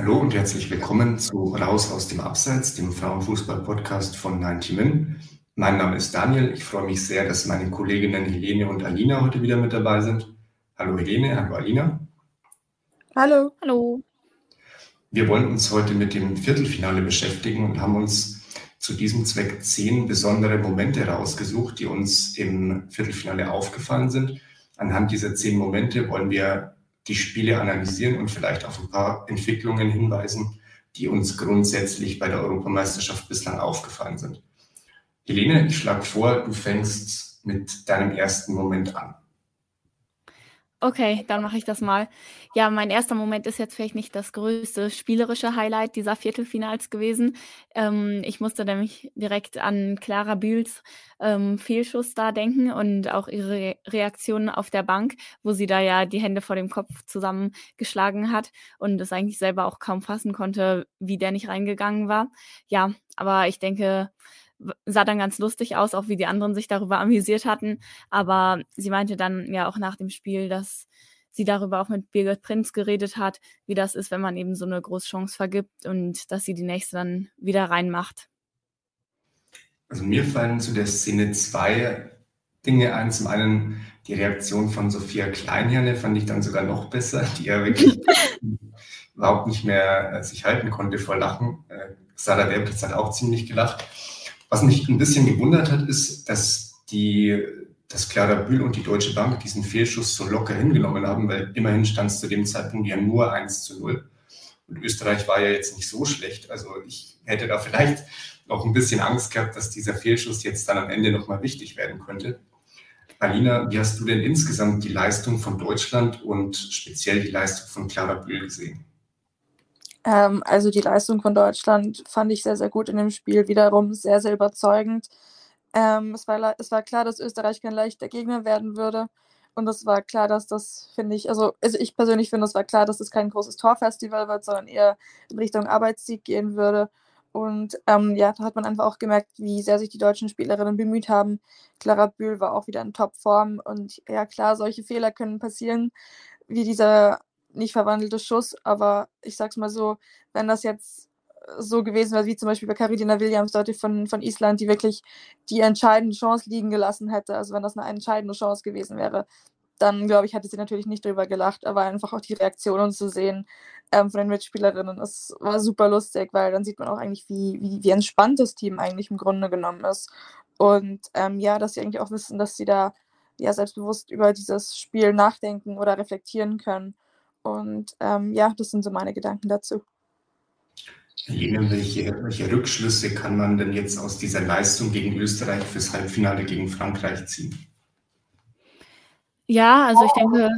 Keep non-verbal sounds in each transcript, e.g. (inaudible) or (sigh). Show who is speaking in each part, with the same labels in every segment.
Speaker 1: Hallo und herzlich willkommen zu Raus aus dem Abseits, dem Frauenfußball-Podcast von 90 Min. Mein Name ist Daniel. Ich freue mich sehr, dass meine Kolleginnen Helene und Alina heute wieder mit dabei sind. Hallo Helene, hallo Alina.
Speaker 2: Hallo.
Speaker 3: Hallo.
Speaker 1: Wir wollen uns heute mit dem Viertelfinale beschäftigen und haben uns zu diesem Zweck zehn besondere Momente rausgesucht, die uns im Viertelfinale aufgefallen sind. Anhand dieser zehn Momente wollen wir die Spiele analysieren und vielleicht auf ein paar Entwicklungen hinweisen, die uns grundsätzlich bei der Europameisterschaft bislang aufgefallen sind. Helene, ich schlage vor, du fängst mit deinem ersten Moment an.
Speaker 3: Okay, dann mache ich das mal. Ja, mein erster Moment ist jetzt vielleicht nicht das größte spielerische Highlight dieser Viertelfinals gewesen. Ähm, ich musste nämlich direkt an Clara Bühls ähm, Fehlschuss da denken und auch ihre Reaktion auf der Bank, wo sie da ja die Hände vor dem Kopf zusammengeschlagen hat und es eigentlich selber auch kaum fassen konnte, wie der nicht reingegangen war. Ja, aber ich denke, sah dann ganz lustig aus, auch wie die anderen sich darüber amüsiert hatten. Aber sie meinte dann ja auch nach dem Spiel, dass sie darüber auch mit Birgit Prinz geredet hat, wie das ist, wenn man eben so eine Großchance vergibt und dass sie die nächste dann wieder reinmacht.
Speaker 1: Also mir fallen zu der Szene zwei Dinge ein. Zum einen die Reaktion von Sophia Kleinherne fand ich dann sogar noch besser, die ja wirklich (laughs) überhaupt nicht mehr äh, sich halten konnte vor Lachen. Äh, Sarah Derbritz hat auch ziemlich gelacht. Was mich ein bisschen gewundert hat, ist, dass die, dass Clara Bühl und die Deutsche Bank diesen Fehlschuss so locker hingenommen haben, weil immerhin stand es zu dem Zeitpunkt ja nur 1 zu 0. Und Österreich war ja jetzt nicht so schlecht. Also ich hätte da vielleicht noch ein bisschen Angst gehabt, dass dieser Fehlschuss jetzt dann am Ende nochmal wichtig werden könnte. Alina, wie hast du denn insgesamt die Leistung von Deutschland und speziell die Leistung von Clara Bühl gesehen?
Speaker 2: Ähm, also die Leistung von Deutschland fand ich sehr, sehr gut in dem Spiel. Wiederum sehr, sehr überzeugend. Ähm, es, war, es war klar, dass Österreich kein leichter Gegner werden würde. Und es war klar, dass das, finde ich, also, also ich persönlich finde, es war klar, dass das kein großes Torfestival wird, sondern eher in Richtung Arbeitssieg gehen würde. Und ähm, ja, da hat man einfach auch gemerkt, wie sehr sich die deutschen Spielerinnen bemüht haben. Clara Bühl war auch wieder in Topform. Und ja, klar, solche Fehler können passieren, wie dieser nicht verwandelte Schuss, aber ich sag's mal so, wenn das jetzt so gewesen wäre, wie zum Beispiel bei Carolina Williams dort von, von Island, die wirklich die entscheidende Chance liegen gelassen hätte, also wenn das eine entscheidende Chance gewesen wäre, dann glaube ich, hätte sie natürlich nicht drüber gelacht, aber einfach auch die Reaktionen zu sehen ähm, von den Mitspielerinnen, das war super lustig, weil dann sieht man auch eigentlich, wie, wie, wie entspannt das Team eigentlich im Grunde genommen ist. Und ähm, ja, dass sie eigentlich auch wissen, dass sie da ja selbstbewusst über dieses Spiel nachdenken oder reflektieren können. Und ähm, ja, das sind so meine Gedanken dazu.
Speaker 1: Helene, welche, welche Rückschlüsse kann man denn jetzt aus dieser Leistung gegen Österreich fürs Halbfinale gegen Frankreich ziehen?
Speaker 3: Ja, also ich denke,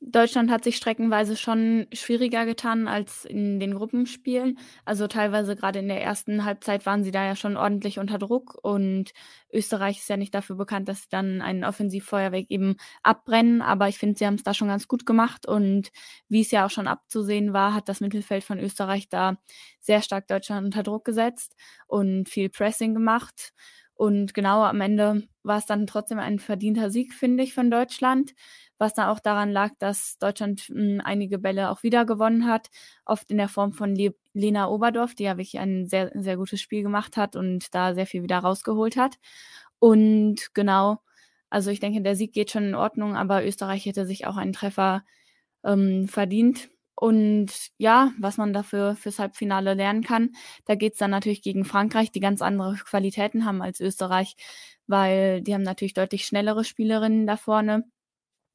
Speaker 3: Deutschland hat sich streckenweise schon schwieriger getan als in den Gruppenspielen. Also teilweise gerade in der ersten Halbzeit waren sie da ja schon ordentlich unter Druck und Österreich ist ja nicht dafür bekannt, dass sie dann ein Offensivfeuerwerk eben abbrennen, aber ich finde, sie haben es da schon ganz gut gemacht und wie es ja auch schon abzusehen war, hat das Mittelfeld von Österreich da sehr stark Deutschland unter Druck gesetzt und viel Pressing gemacht. Und genau am Ende war es dann trotzdem ein verdienter Sieg, finde ich, von Deutschland was dann auch daran lag, dass Deutschland mh, hm, einige Bälle auch wieder gewonnen hat, oft in der Form von Le Lena Oberdorf, die ja wirklich ein sehr, sehr gutes Spiel gemacht hat und da sehr viel wieder rausgeholt hat. Und genau, also ich denke, der Sieg geht schon in Ordnung, aber Österreich hätte sich auch einen Treffer ähm, verdient. Und ja, was man dafür fürs Halbfinale lernen kann, da geht es dann natürlich gegen Frankreich, die ganz andere Qualitäten haben als Österreich, weil die haben natürlich deutlich schnellere Spielerinnen da vorne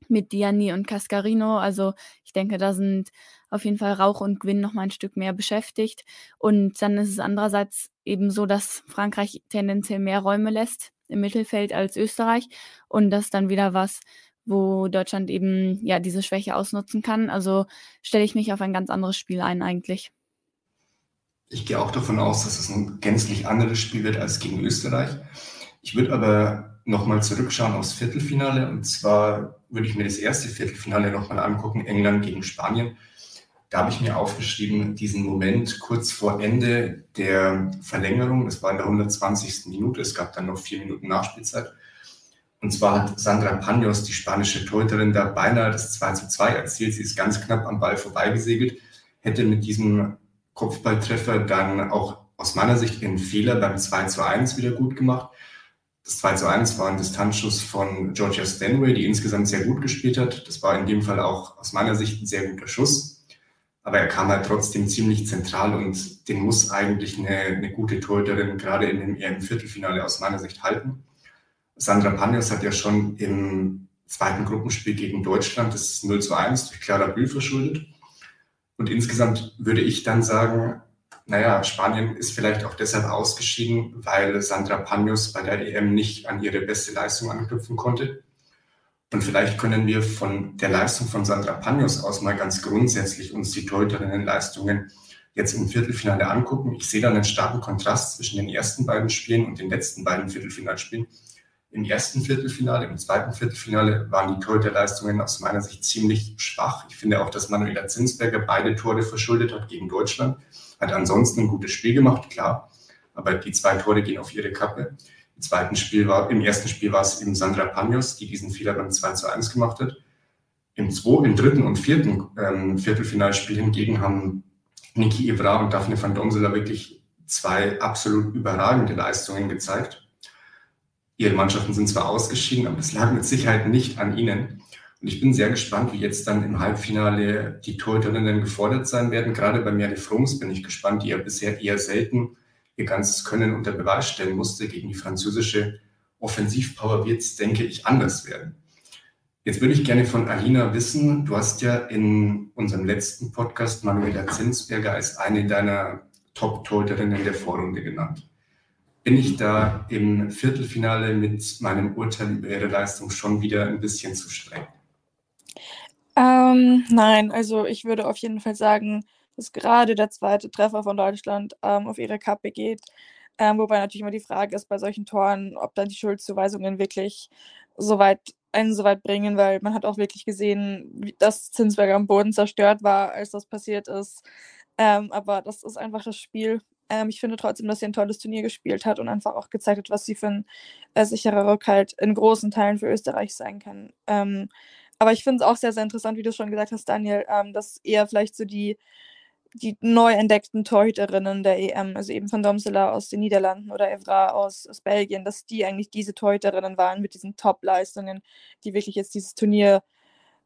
Speaker 3: mit Diani und Cascarino. Also ich denke, da sind auf jeden Fall Rauch und Gwyn noch mal ein Stück mehr beschäftigt. Und dann ist es andererseits eben so, dass Frankreich tendenziell mehr Räume lässt im Mittelfeld als Österreich. Und das ist dann wieder was, wo Deutschland eben ja diese Schwäche ausnutzen kann. Also stelle ich mich auf ein ganz anderes Spiel ein eigentlich.
Speaker 1: Ich gehe auch davon aus, dass es ein gänzlich anderes Spiel wird als gegen Österreich. Ich würde aber nochmal zurückschauen aufs Viertelfinale. Und zwar würde ich mir das erste Viertelfinale nochmal angucken, England gegen Spanien. Da habe ich mir aufgeschrieben, diesen Moment kurz vor Ende der Verlängerung, das war in der 120. Minute, es gab dann noch vier Minuten Nachspielzeit. Und zwar hat Sandra Panos, die spanische Torhüterin, da beinahe das 2 zu 2 erzielt. Sie ist ganz knapp am Ball vorbeigesegelt, hätte mit diesem Kopfballtreffer dann auch aus meiner Sicht ihren Fehler beim 2 zu 1 wieder gut gemacht. Das 2 zu 1 war ein Distanzschuss von Georgia Stanway, die insgesamt sehr gut gespielt hat. Das war in dem Fall auch aus meiner Sicht ein sehr guter Schuss. Aber er kam halt trotzdem ziemlich zentral und den muss eigentlich eine, eine gute Torhüterin gerade in dem EM-Viertelfinale aus meiner Sicht halten. Sandra Panios hat ja schon im zweiten Gruppenspiel gegen Deutschland das 0 zu 1 durch Clara Bühl verschuldet. Und insgesamt würde ich dann sagen, naja, Spanien ist vielleicht auch deshalb ausgeschieden, weil Sandra Panos bei der EM nicht an ihre beste Leistung anknüpfen konnte. Und vielleicht können wir von der Leistung von Sandra Panos aus mal ganz grundsätzlich uns die Torhüterinnen-Leistungen jetzt im Viertelfinale angucken. Ich sehe da einen starken Kontrast zwischen den ersten beiden Spielen und den letzten beiden Viertelfinalspielen. Im ersten Viertelfinale, im zweiten Viertelfinale waren die Torhüterleistungen aus meiner Sicht ziemlich schwach. Ich finde auch, dass Manuela Zinsberger beide Tore verschuldet hat gegen Deutschland. Hat ansonsten ein gutes Spiel gemacht, klar. Aber die zwei Tore gehen auf ihre Kappe. Im zweiten Spiel war, im ersten Spiel war es eben Sandra Panos, die diesen Fehler beim 2 zu 1 gemacht hat. Im, zwei, im dritten und vierten ähm, Viertelfinalspiel hingegen haben Niki Evra und Daphne van Domsela wirklich zwei absolut überragende Leistungen gezeigt. Ihre Mannschaften sind zwar ausgeschieden, aber es lag mit Sicherheit nicht an ihnen. Und ich bin sehr gespannt, wie jetzt dann im Halbfinale die Torhüterinnen gefordert sein werden. Gerade bei Merle Froms bin ich gespannt, die ja bisher eher selten ihr ganzes Können unter Beweis stellen musste. Gegen die französische Offensivpower wird es, denke ich, anders werden. Jetzt würde ich gerne von Alina wissen, du hast ja in unserem letzten Podcast Manuela Zinsberger als eine deiner Top-Torhüterinnen der Vorrunde genannt bin ich da im Viertelfinale mit meinem Urteil über ihre Leistung schon wieder ein bisschen zu streng?
Speaker 2: Ähm, nein, also ich würde auf jeden Fall sagen, dass gerade der zweite Treffer von Deutschland ähm, auf ihre Kappe geht. Ähm, wobei natürlich immer die Frage ist bei solchen Toren, ob dann die Schuldzuweisungen wirklich so weit einen so weit bringen, weil man hat auch wirklich gesehen, dass Zinsberger am Boden zerstört war, als das passiert ist. Ähm, aber das ist einfach das Spiel ähm, ich finde trotzdem, dass sie ein tolles Turnier gespielt hat und einfach auch gezeigt hat, was sie für ein äh, sicherer Rückhalt in großen Teilen für Österreich sein kann. Ähm, aber ich finde es auch sehr, sehr interessant, wie du schon gesagt hast, Daniel, ähm, dass eher vielleicht so die, die neu entdeckten Torhüterinnen der EM, also eben von Domsela aus den Niederlanden oder Evra aus, aus Belgien, dass die eigentlich diese Torhüterinnen waren mit diesen Top-Leistungen, die wirklich jetzt dieses Turnier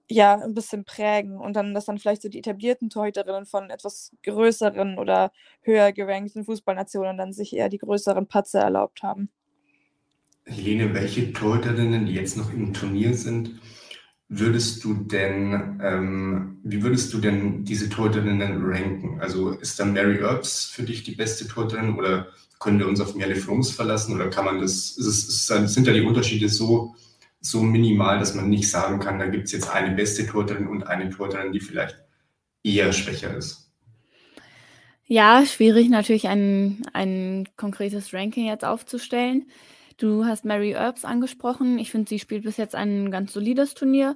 Speaker 2: ja, ein bisschen prägen und dann, dass dann vielleicht so die etablierten Torhüterinnen von etwas größeren oder höher gerankten Fußballnationen dann sich eher die größeren Patze erlaubt haben.
Speaker 1: Helene, welche Torhüterinnen, die jetzt noch im Turnier sind, würdest du denn, ähm, wie würdest du denn diese Torhüterinnen ranken? Also ist dann Mary Earps für dich die beste Torhüterin oder können wir uns auf Merle Frums verlassen oder kann man das, ist ist, sind da die Unterschiede so so minimal, dass man nicht sagen kann, da gibt es jetzt eine beste Torhüterin und eine Torhüterin, die vielleicht eher schwächer ist.
Speaker 3: Ja, schwierig natürlich ein, ein konkretes Ranking jetzt aufzustellen. Du hast Mary Earps angesprochen. Ich finde, sie spielt bis jetzt ein ganz solides Turnier.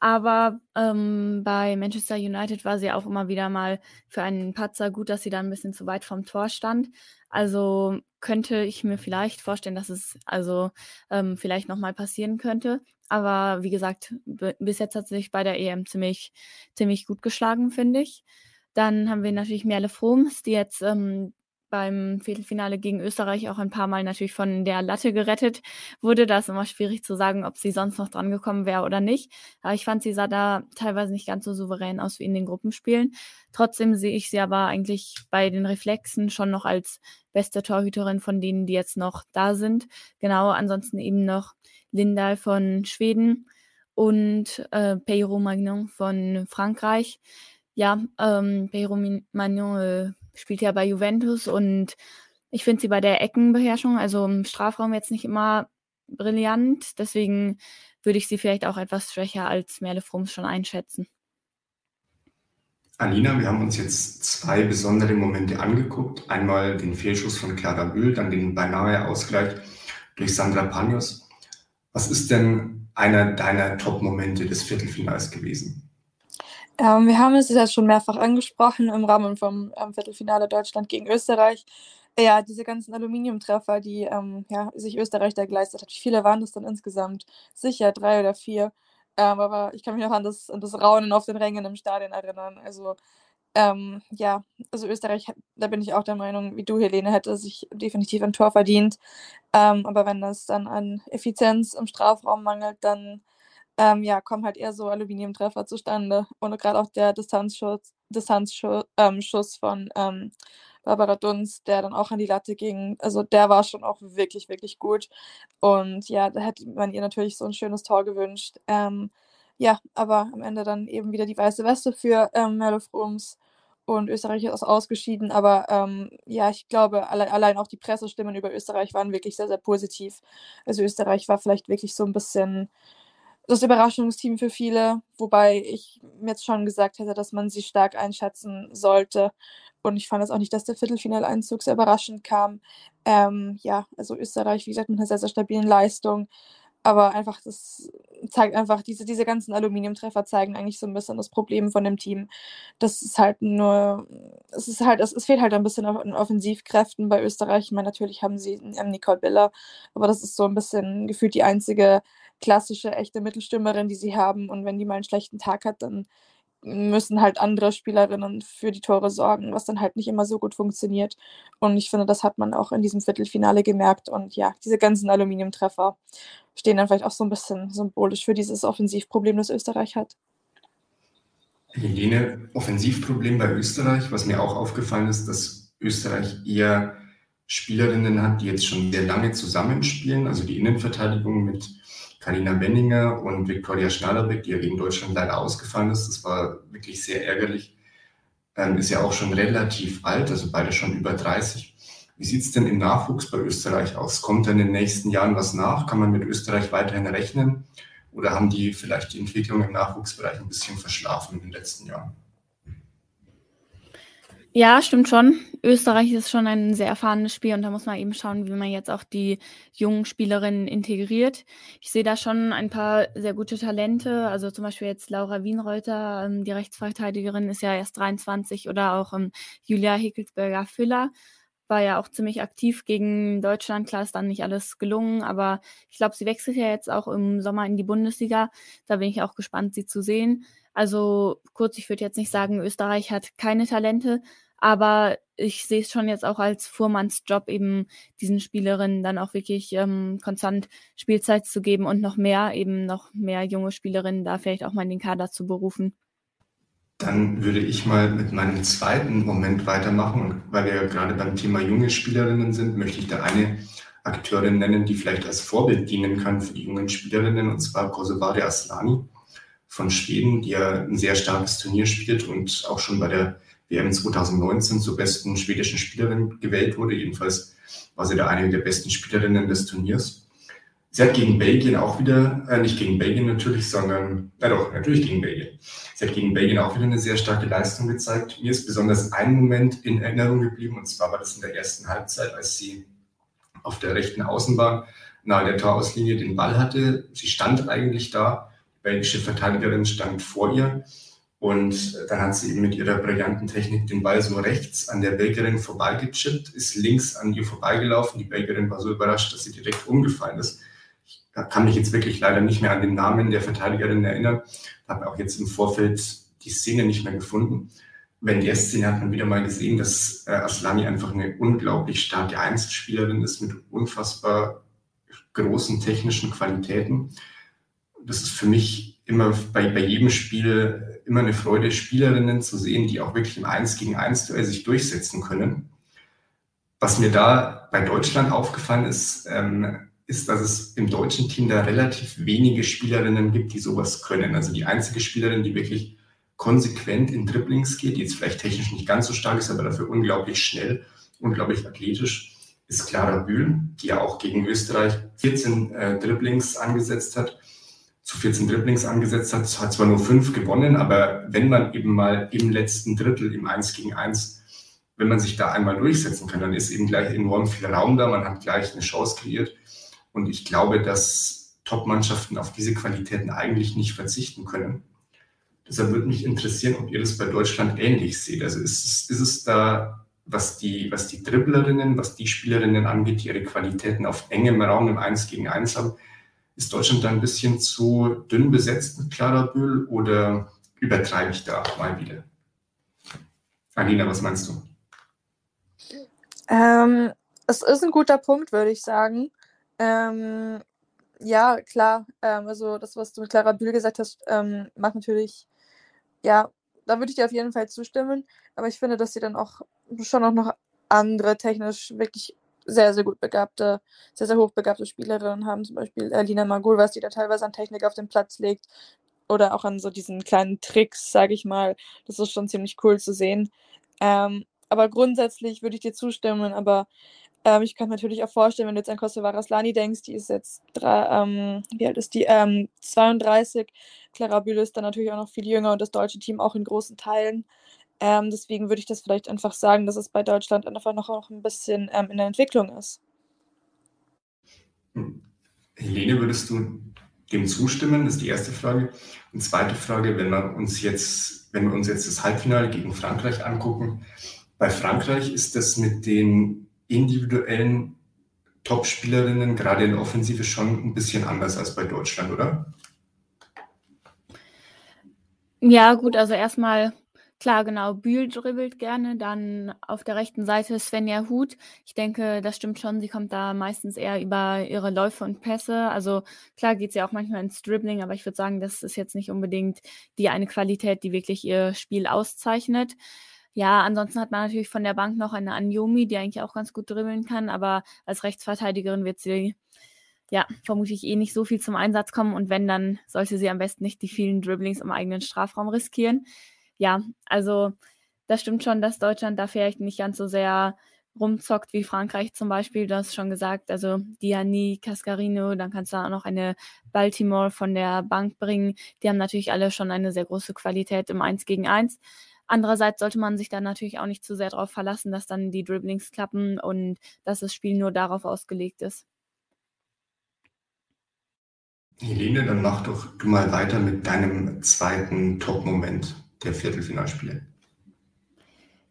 Speaker 3: Aber ähm, bei Manchester United war sie auch immer wieder mal für einen Patzer gut, dass sie da ein bisschen zu weit vom Tor stand. Also könnte ich mir vielleicht vorstellen, dass es also ähm, vielleicht nochmal passieren könnte. Aber wie gesagt, bis jetzt hat sich bei der EM ziemlich, ziemlich gut geschlagen, finde ich. Dann haben wir natürlich Merle Froms, die jetzt ähm, beim Viertelfinale gegen Österreich auch ein paar Mal natürlich von der Latte gerettet wurde. Da ist immer schwierig zu sagen, ob sie sonst noch dran gekommen wäre oder nicht. Aber ich fand, sie sah da teilweise nicht ganz so souverän aus wie in den Gruppenspielen. Trotzdem sehe ich sie aber eigentlich bei den Reflexen schon noch als beste Torhüterin von denen, die jetzt noch da sind. Genau, ansonsten eben noch Lindahl von Schweden und äh, Peiro Magnon von Frankreich. Ja, ähm, Peiro Magnon äh, spielt ja bei Juventus und ich finde sie bei der Eckenbeherrschung, also im Strafraum jetzt nicht immer brillant. Deswegen würde ich sie vielleicht auch etwas schwächer als Merle Frums schon einschätzen.
Speaker 1: Alina, wir haben uns jetzt zwei besondere Momente angeguckt. Einmal den Fehlschuss von Clara Bühl, dann den beinahe Ausgleich durch Sandra Panios. Was ist denn einer deiner Top-Momente des Viertelfinals gewesen?
Speaker 2: Ähm, wir haben es jetzt schon mehrfach angesprochen im Rahmen vom ähm, Viertelfinale Deutschland gegen Österreich. Ja, diese ganzen Aluminiumtreffer, die ähm, ja, sich Österreich da geleistet hat. Wie viele waren das dann insgesamt? Sicher drei oder vier. Ähm, aber ich kann mich noch an das, an das Raunen auf den Rängen im Stadion erinnern. Also, ähm, ja, also Österreich, da bin ich auch der Meinung, wie du, Helene, hätte sich definitiv ein Tor verdient. Ähm, aber wenn das dann an Effizienz im Strafraum mangelt, dann ähm, ja, kommen halt eher so Aluminiumtreffer zustande. Und gerade auch der Distanzschuss, Distanzschuss ähm, von ähm, Barbara Dunst, der dann auch an die Latte ging. Also der war schon auch wirklich, wirklich gut. Und ja, da hätte man ihr natürlich so ein schönes Tor gewünscht. Ähm, ja, aber am Ende dann eben wieder die weiße Weste für ähm, Merle Frums. Und Österreich ist ausgeschieden. Aber ähm, ja, ich glaube, alle, allein auch die Pressestimmen über Österreich waren wirklich sehr, sehr positiv. Also Österreich war vielleicht wirklich so ein bisschen das Überraschungsteam für viele, wobei ich mir jetzt schon gesagt hätte, dass man sie stark einschätzen sollte. Und ich fand es auch nicht, dass der Viertelfinaleinzug sehr überraschend kam. Ähm, ja, also Österreich, wie gesagt, mit einer sehr, sehr stabilen Leistung. Aber einfach, das zeigt einfach, diese, diese ganzen Aluminiumtreffer zeigen eigentlich so ein bisschen das Problem von dem Team. Das ist halt nur, es ist halt, es, es fehlt halt ein bisschen an Offensivkräften bei Österreich. Ich meine, natürlich haben sie Nicole Biller, aber das ist so ein bisschen gefühlt die einzige klassische, echte Mittelstürmerin, die sie haben. Und wenn die mal einen schlechten Tag hat, dann müssen halt andere Spielerinnen für die Tore sorgen, was dann halt nicht immer so gut funktioniert. Und ich finde, das hat man auch in diesem Viertelfinale gemerkt. Und ja, diese ganzen Aluminiumtreffer stehen dann vielleicht auch so ein bisschen symbolisch für dieses Offensivproblem, das Österreich hat.
Speaker 1: Helene, Offensivproblem bei Österreich, was mir auch aufgefallen ist, dass Österreich eher Spielerinnen hat, die jetzt schon sehr lange zusammenspielen, also die Innenverteidigung mit Karina Benninger und Viktoria Schneiderbeck, die ja gegen Deutschland leider ausgefallen ist. Das war wirklich sehr ärgerlich. Ähm, ist ja auch schon relativ alt, also beide schon über 30. Wie sieht es denn im Nachwuchs bei Österreich aus? Kommt denn in den nächsten Jahren was nach? Kann man mit Österreich weiterhin rechnen? Oder haben die vielleicht die Entwicklung im Nachwuchsbereich ein bisschen verschlafen in den letzten Jahren?
Speaker 3: Ja, stimmt schon. Österreich ist schon ein sehr erfahrenes Spiel und da muss man eben schauen, wie man jetzt auch die jungen Spielerinnen integriert. Ich sehe da schon ein paar sehr gute Talente, also zum Beispiel jetzt Laura Wienreuter, ähm, die Rechtsverteidigerin, ist ja erst 23 oder auch ähm, Julia Hickelsberger-Füller war ja auch ziemlich aktiv gegen Deutschland. Klar ist dann nicht alles gelungen, aber ich glaube, sie wechselt ja jetzt auch im Sommer in die Bundesliga. Da bin ich auch gespannt, sie zu sehen. Also kurz, ich würde jetzt nicht sagen, Österreich hat keine Talente, aber ich sehe es schon jetzt auch als Fuhrmannsjob, eben diesen Spielerinnen dann auch wirklich ähm, konstant Spielzeit zu geben und noch mehr, eben noch mehr junge Spielerinnen da vielleicht auch mal in den Kader zu berufen.
Speaker 1: Dann würde ich mal mit meinem zweiten Moment weitermachen. Und weil wir ja gerade beim Thema junge Spielerinnen sind, möchte ich da eine Akteurin nennen, die vielleicht als Vorbild dienen kann für die jungen Spielerinnen, und zwar Kosovare Aslani von Schweden, die ja ein sehr starkes Turnier spielt und auch schon bei der WM 2019 zur besten schwedischen Spielerin gewählt wurde. Jedenfalls war sie da eine der besten Spielerinnen des Turniers. Sie hat gegen Belgien auch wieder, äh, nicht gegen Belgien natürlich, sondern, na doch, natürlich gegen Belgien. Sie hat gegen Belgien auch wieder eine sehr starke Leistung gezeigt. Mir ist besonders ein Moment in Erinnerung geblieben, und zwar war das in der ersten Halbzeit, als sie auf der rechten Außenbahn nahe der Torauslinie den Ball hatte. Sie stand eigentlich da belgische Verteidigerin stand vor ihr. Und dann hat sie eben mit ihrer brillanten Technik den Ball so rechts an der Belgierin vorbeigechippt, ist links an ihr vorbeigelaufen. Die Belgierin war so überrascht, dass sie direkt umgefallen ist. Ich kann mich jetzt wirklich leider nicht mehr an den Namen der Verteidigerin erinnern. Habe auch jetzt im Vorfeld die Szene nicht mehr gefunden. Wenn der Szene hat man wieder mal gesehen, dass äh, Aslani einfach eine unglaublich starke Einzelspielerin ist mit unfassbar großen technischen Qualitäten das ist für mich immer bei, bei jedem Spiel immer eine Freude, Spielerinnen zu sehen, die auch wirklich im 1 gegen 1 Duell sich durchsetzen können. Was mir da bei Deutschland aufgefallen ist, ähm, ist, dass es im deutschen Team da relativ wenige Spielerinnen gibt, die sowas können. Also die einzige Spielerin, die wirklich konsequent in Dribblings geht, die jetzt vielleicht technisch nicht ganz so stark ist, aber dafür unglaublich schnell, unglaublich athletisch, ist Clara Bühl, die ja auch gegen Österreich 14 äh, Dribblings angesetzt hat zu 14 Dribblings angesetzt hat, hat zwar nur fünf gewonnen, aber wenn man eben mal im letzten Drittel im 1 gegen 1, wenn man sich da einmal durchsetzen kann, dann ist eben gleich enorm viel Raum da, man hat gleich eine Chance kreiert. Und ich glaube, dass Top-Mannschaften auf diese Qualitäten eigentlich nicht verzichten können. Deshalb würde mich interessieren, ob ihr das bei Deutschland ähnlich seht. Also ist es, ist es da, was die, was die Dribblerinnen, was die Spielerinnen angeht, die ihre Qualitäten auf engem Raum im 1 gegen 1 haben, ist Deutschland da ein bisschen zu dünn besetzt mit Bühl oder übertreibe ich da mal wieder? Alina, was meinst du?
Speaker 2: Ähm, es ist ein guter Punkt, würde ich sagen. Ähm, ja, klar. Ähm, also das, was du mit Clara Bühl gesagt hast, ähm, macht natürlich ja, da würde ich dir auf jeden Fall zustimmen. Aber ich finde, dass sie dann auch schon auch noch andere technisch wirklich sehr, sehr gut begabte, sehr, sehr hochbegabte Spielerinnen haben. Zum Beispiel Alina Magul, was die da teilweise an Technik auf den Platz legt. Oder auch an so diesen kleinen Tricks, sage ich mal. Das ist schon ziemlich cool zu sehen. Ähm, aber grundsätzlich würde ich dir zustimmen. Aber ähm, ich kann mir natürlich auch vorstellen, wenn du jetzt an Kosova Raslani denkst, die ist jetzt, drei, ähm, wie alt ist die? Ähm, 32. Clara Bühle ist dann natürlich auch noch viel jünger und das deutsche Team auch in großen Teilen. Ähm, deswegen würde ich das vielleicht einfach sagen, dass es bei Deutschland einfach noch, noch ein bisschen ähm, in der Entwicklung ist.
Speaker 1: Helene, würdest du dem zustimmen? Das ist die erste Frage. Und zweite Frage, wenn wir uns jetzt, wenn wir uns jetzt das Halbfinale gegen Frankreich angucken, bei Frankreich ist das mit den individuellen Top-Spielerinnen, gerade in der Offensive, schon ein bisschen anders als bei Deutschland, oder?
Speaker 3: Ja, gut, also erstmal, klar, genau, Bühl dribbelt gerne, dann auf der rechten Seite Svenja Huth. Ich denke, das stimmt schon, sie kommt da meistens eher über ihre Läufe und Pässe. Also klar geht sie auch manchmal ins Dribbling, aber ich würde sagen, das ist jetzt nicht unbedingt die eine Qualität, die wirklich ihr Spiel auszeichnet. Ja, ansonsten hat man natürlich von der Bank noch eine Anjomi, die eigentlich auch ganz gut dribbeln kann, aber als Rechtsverteidigerin wird sie ja vermutlich eh nicht so viel zum Einsatz kommen und wenn, dann sollte sie am besten nicht die vielen Dribblings im eigenen Strafraum riskieren. Ja, also das stimmt schon, dass Deutschland da vielleicht nicht ganz so sehr rumzockt wie Frankreich zum Beispiel, du hast schon gesagt, also Diani, Cascarino, dann kannst du auch noch eine Baltimore von der Bank bringen. Die haben natürlich alle schon eine sehr große Qualität im 1 gegen 1. Andererseits sollte man sich dann natürlich auch nicht zu sehr darauf verlassen, dass dann die Dribblings klappen und dass das Spiel nur darauf ausgelegt ist.
Speaker 1: Helene, dann mach doch du mal weiter mit deinem zweiten Top-Moment der Viertelfinalspiele.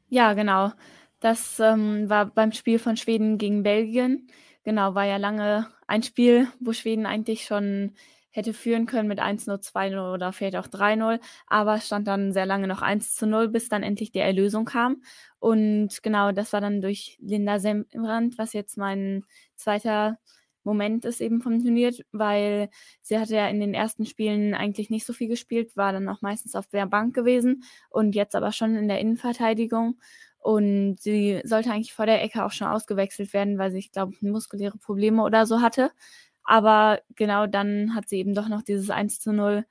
Speaker 3: Ja, genau. Das ähm, war beim Spiel von Schweden gegen Belgien. Genau, war ja lange ein Spiel, wo Schweden eigentlich schon hätte führen können mit 1-0, 2-0 oder vielleicht auch 3-0, aber stand dann sehr lange noch 1-0, bis dann endlich die Erlösung kam. Und genau, das war dann durch Linda Sembrand, was jetzt mein zweiter Moment ist eben vom Turnier, weil sie hatte ja in den ersten Spielen eigentlich nicht so viel gespielt, war dann auch meistens auf der Bank gewesen und jetzt aber schon in der Innenverteidigung. Und sie sollte eigentlich vor der Ecke auch schon ausgewechselt werden, weil sie, ich glaube, muskuläre Probleme oder so hatte. Aber genau dann hat sie eben doch noch dieses 1 zu 0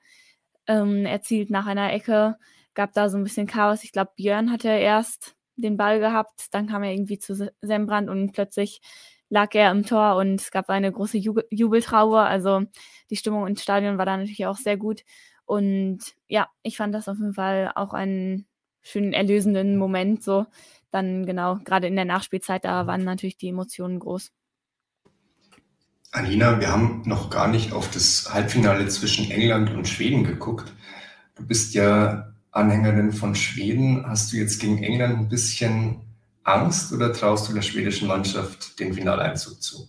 Speaker 3: ähm, erzielt nach einer Ecke. Gab da so ein bisschen Chaos. Ich glaube, Björn hatte erst den Ball gehabt, dann kam er irgendwie zu Sembrand und plötzlich lag er im Tor und es gab eine große Jubel. Also die Stimmung im Stadion war da natürlich auch sehr gut. Und ja, ich fand das auf jeden Fall auch einen schönen erlösenden Moment. So dann genau, gerade in der Nachspielzeit, da waren natürlich die Emotionen groß.
Speaker 1: Alina, wir haben noch gar nicht auf das Halbfinale zwischen England und Schweden geguckt. Du bist ja Anhängerin von Schweden. Hast du jetzt gegen England ein bisschen Angst oder traust du der schwedischen Mannschaft den Finaleinzug zu?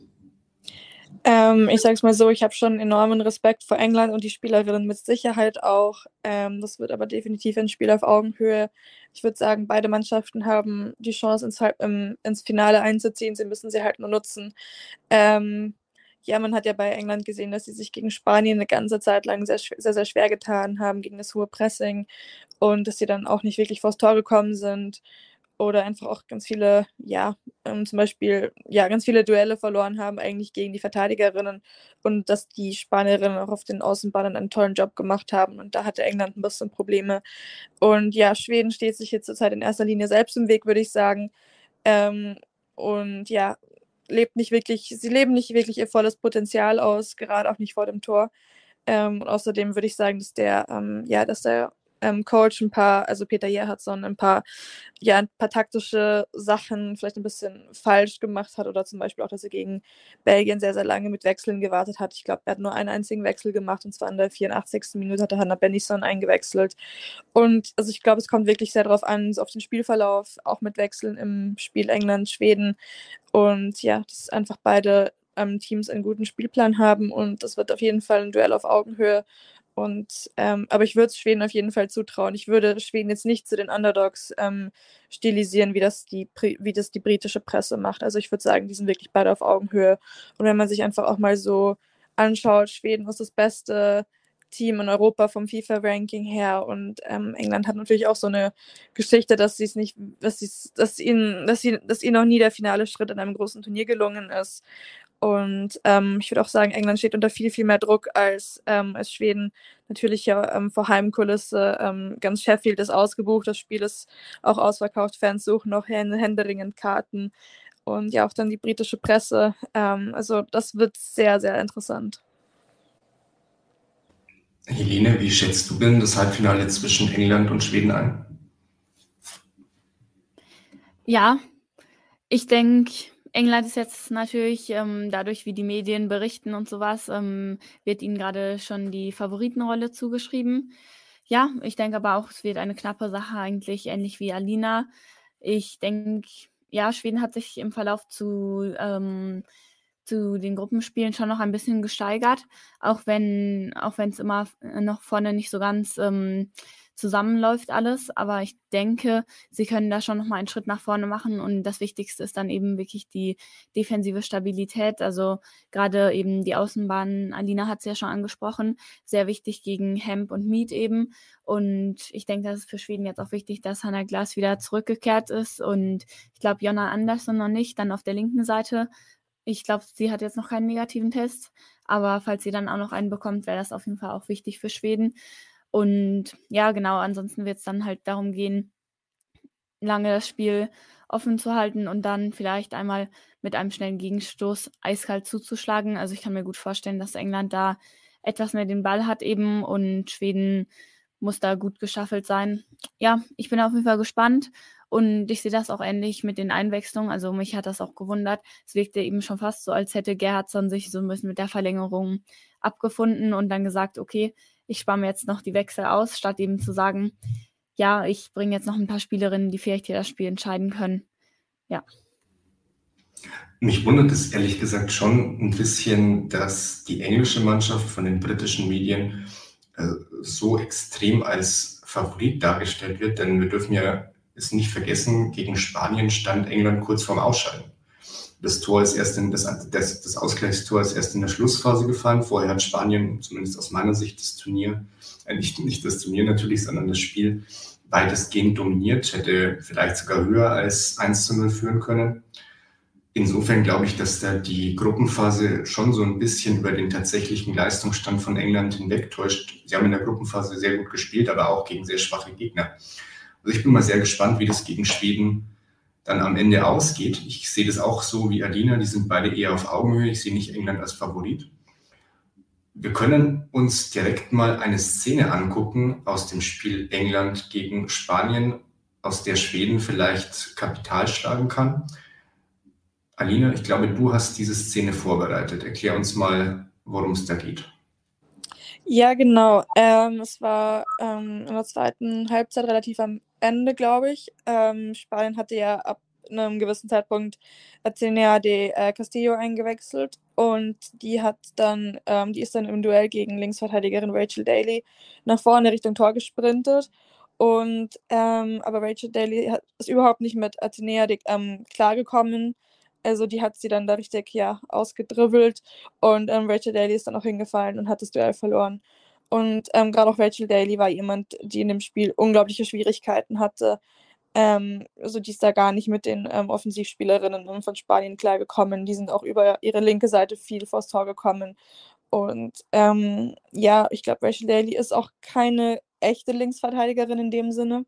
Speaker 2: Ähm, ich sage es mal so, ich habe schon enormen Respekt vor England und die Spielerinnen mit Sicherheit auch. Ähm, das wird aber definitiv ein Spiel auf Augenhöhe. Ich würde sagen, beide Mannschaften haben die Chance, ins, im, ins Finale einzuziehen. Sie müssen sie halt nur nutzen. Ähm, ja, man hat ja bei England gesehen, dass sie sich gegen Spanien eine ganze Zeit lang sehr, sehr, sehr schwer getan haben gegen das hohe Pressing und dass sie dann auch nicht wirklich vors Tor gekommen sind oder einfach auch ganz viele, ja, ähm, zum Beispiel, ja, ganz viele Duelle verloren haben eigentlich gegen die Verteidigerinnen und dass die Spanierinnen auch auf den Außenbahnen einen tollen Job gemacht haben und da hatte England ein bisschen Probleme. Und ja, Schweden steht sich jetzt zurzeit in erster Linie selbst im Weg, würde ich sagen. Ähm, und ja, lebt nicht wirklich, sie leben nicht wirklich ihr volles Potenzial aus, gerade auch nicht vor dem Tor. Ähm, und außerdem würde ich sagen, dass der, ähm, ja, dass der ähm, Coach ein paar, also Peter Gerhardsson, ein paar, ja, ein paar taktische Sachen vielleicht ein bisschen falsch gemacht hat oder zum Beispiel auch, dass er gegen Belgien sehr, sehr lange mit Wechseln gewartet hat. Ich glaube, er hat nur einen einzigen Wechsel gemacht und zwar in der 84. Minute hat er Hannah Bennison eingewechselt. Und also ich glaube, es kommt wirklich sehr darauf an, so auf den Spielverlauf, auch mit Wechseln im Spiel England, Schweden. Und ja, dass einfach beide ähm, Teams einen guten Spielplan haben und das wird auf jeden Fall ein Duell auf Augenhöhe. Und, ähm, aber ich würde es Schweden auf jeden Fall zutrauen. Ich würde Schweden jetzt nicht zu den Underdogs ähm, stilisieren, wie das, die, wie das die britische Presse macht. Also ich würde sagen, die sind wirklich beide auf Augenhöhe. Und wenn man sich einfach auch mal so anschaut, Schweden ist das beste Team in Europa vom FIFA-Ranking her und ähm, England hat natürlich auch so eine Geschichte, dass sie es nicht, dass sie dass ihnen, dass sie, dass ihnen noch nie der finale Schritt in einem großen Turnier gelungen ist. Und ähm, ich würde auch sagen, England steht unter viel, viel mehr Druck als, ähm, als Schweden. Natürlich ja ähm, vor Heimkulisse. Ähm, ganz Sheffield ist ausgebucht, das Spiel ist auch ausverkauft. Fans suchen noch händeringend Karten. Und ja, auch dann die britische Presse. Ähm, also das wird sehr, sehr interessant.
Speaker 1: Helene, wie schätzt du denn das Halbfinale zwischen England und Schweden ein?
Speaker 3: Ja, ich denke, England ist jetzt natürlich, ähm, dadurch, wie die Medien berichten und sowas, ähm, wird ihnen gerade schon die Favoritenrolle zugeschrieben. Ja, ich denke aber auch, es wird eine knappe Sache eigentlich, ähnlich wie Alina. Ich denke, ja, Schweden hat sich im Verlauf zu, ähm, zu den Gruppenspielen schon noch ein bisschen gesteigert, auch wenn auch wenn es immer noch vorne nicht so ganz ähm, zusammenläuft alles. Aber ich denke, sie können da schon nochmal einen Schritt nach vorne machen. Und das Wichtigste ist dann eben wirklich die defensive Stabilität. Also gerade eben die Außenbahnen, Alina hat es ja schon angesprochen, sehr wichtig gegen Hemp und Mead eben. Und ich denke, das ist für Schweden jetzt auch wichtig, dass Hannah Glas wieder zurückgekehrt ist. Und ich glaube, Jonna Andersson noch nicht, dann auf der linken Seite. Ich glaube, sie hat jetzt noch keinen negativen Test, aber falls sie dann auch noch einen bekommt, wäre das auf jeden Fall auch wichtig für Schweden. Und ja, genau, ansonsten wird es dann halt darum gehen, lange das Spiel offen zu halten und dann vielleicht einmal mit einem schnellen Gegenstoß eiskalt zuzuschlagen. Also ich kann mir gut vorstellen, dass England da etwas mehr den Ball hat eben und Schweden muss da gut geschaffelt sein. Ja, ich bin auf jeden Fall gespannt und ich sehe das auch ähnlich mit den Einwechslungen. Also mich hat das auch gewundert. Es wirkte eben schon fast so, als hätte Gerhardsson sich so ein bisschen mit der Verlängerung abgefunden und dann gesagt, okay, ich spare mir jetzt noch die Wechsel aus, statt eben zu sagen, ja, ich bringe jetzt noch ein paar Spielerinnen, die vielleicht hier das Spiel entscheiden können. Ja.
Speaker 1: Mich wundert es ehrlich gesagt schon ein bisschen, dass die englische Mannschaft von den britischen Medien äh, so extrem als Favorit dargestellt wird, denn wir dürfen ja es nicht vergessen, gegen Spanien stand England kurz vorm Ausscheiden. Das Tor ist erst in, das, das, das Ausgleichstor ist erst in der Schlussphase gefallen. Vorher hat Spanien, zumindest aus meiner Sicht, das Turnier, äh, nicht, nicht das Turnier natürlich, sondern das Spiel weitestgehend dominiert, hätte vielleicht sogar höher als 1 zu 0 führen können. Insofern glaube ich, dass da die Gruppenphase schon so ein bisschen über den tatsächlichen Leistungsstand von England hinwegtäuscht. Sie haben in der Gruppenphase sehr gut gespielt, aber auch gegen sehr schwache Gegner. Also ich bin mal sehr gespannt, wie das gegen Schweden dann am Ende ausgeht. Ich sehe das auch so wie Adina, die sind beide eher auf Augenhöhe. Ich sehe nicht England als Favorit. Wir können uns direkt mal eine Szene angucken aus dem Spiel England gegen Spanien, aus der Schweden vielleicht Kapital schlagen kann. Alina, ich glaube, du hast diese Szene vorbereitet. Erklär uns mal, worum es da geht.
Speaker 2: Ja, genau. Ähm, es war ähm, in der zweiten Halbzeit relativ am Ende, glaube ich. Ähm, Spanien hatte ja ab einem gewissen Zeitpunkt Atenea de äh, Castillo eingewechselt und die hat dann, ähm, die ist dann im Duell gegen Linksverteidigerin Rachel Daly nach vorne Richtung Tor gesprintet. Und ähm, aber Rachel Daly hat, ist überhaupt nicht mit Atenea de, ähm, klargekommen. Also die hat sie dann da richtig ja ausgedribbelt und ähm, Rachel Daly ist dann auch hingefallen und hat das Duell verloren. Und ähm, gerade auch Rachel Daly war jemand, die in dem Spiel unglaubliche Schwierigkeiten hatte. Ähm, also die ist da gar nicht mit den ähm, Offensivspielerinnen von Spanien klargekommen. Die sind auch über ihre linke Seite viel vors Tor gekommen. Und ähm, ja, ich glaube, Rachel Daly ist auch keine echte Linksverteidigerin in dem Sinne.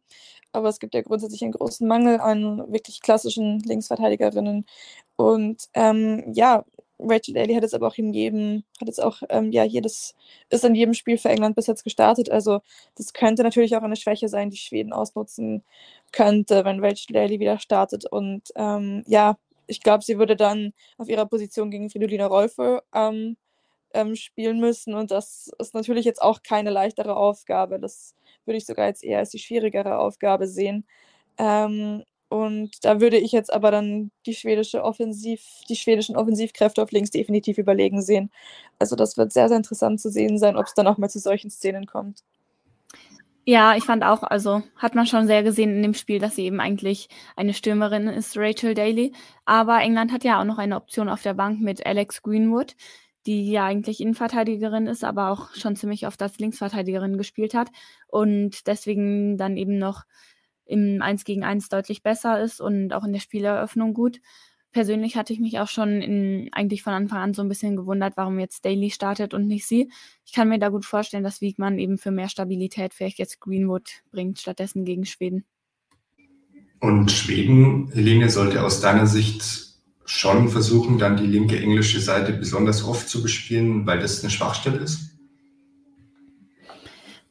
Speaker 2: Aber es gibt ja grundsätzlich einen großen Mangel an wirklich klassischen Linksverteidigerinnen. Und ähm, ja, Rachel Daly hat jetzt aber auch in jedem, hat jetzt auch, ähm, ja, jedes, ist in jedem Spiel für England bis jetzt gestartet. Also das könnte natürlich auch eine Schwäche sein, die Schweden ausnutzen könnte, wenn Rachel Daly wieder startet. Und ähm, ja, ich glaube, sie würde dann auf ihrer Position gegen Fridolina Rolfe ähm, ähm, spielen müssen. Und das ist natürlich jetzt auch keine leichtere Aufgabe. Das würde ich sogar jetzt eher als die schwierigere Aufgabe sehen. Ähm, und da würde ich jetzt aber dann die schwedische Offensiv, die schwedischen Offensivkräfte auf links definitiv überlegen sehen. Also das wird sehr, sehr interessant zu sehen sein, ob es dann auch mal zu solchen Szenen kommt.
Speaker 3: Ja, ich fand auch, also hat man schon sehr gesehen in dem Spiel, dass sie eben eigentlich eine Stürmerin ist, Rachel Daly. Aber England hat ja auch noch eine Option auf der Bank mit Alex Greenwood, die ja eigentlich Innenverteidigerin ist, aber auch schon ziemlich oft als Linksverteidigerin gespielt hat und deswegen dann eben noch im 1 gegen 1 deutlich besser ist und auch in der Spieleröffnung gut. Persönlich hatte ich mich auch schon in, eigentlich von Anfang an so ein bisschen gewundert, warum jetzt Daly startet und nicht sie. Ich kann mir da gut vorstellen, dass Wiegmann eben für mehr Stabilität vielleicht jetzt Greenwood bringt, stattdessen gegen Schweden.
Speaker 1: Und Schweden, Helene, sollte aus deiner Sicht schon versuchen, dann die linke englische Seite besonders oft zu bespielen, weil das eine Schwachstelle ist?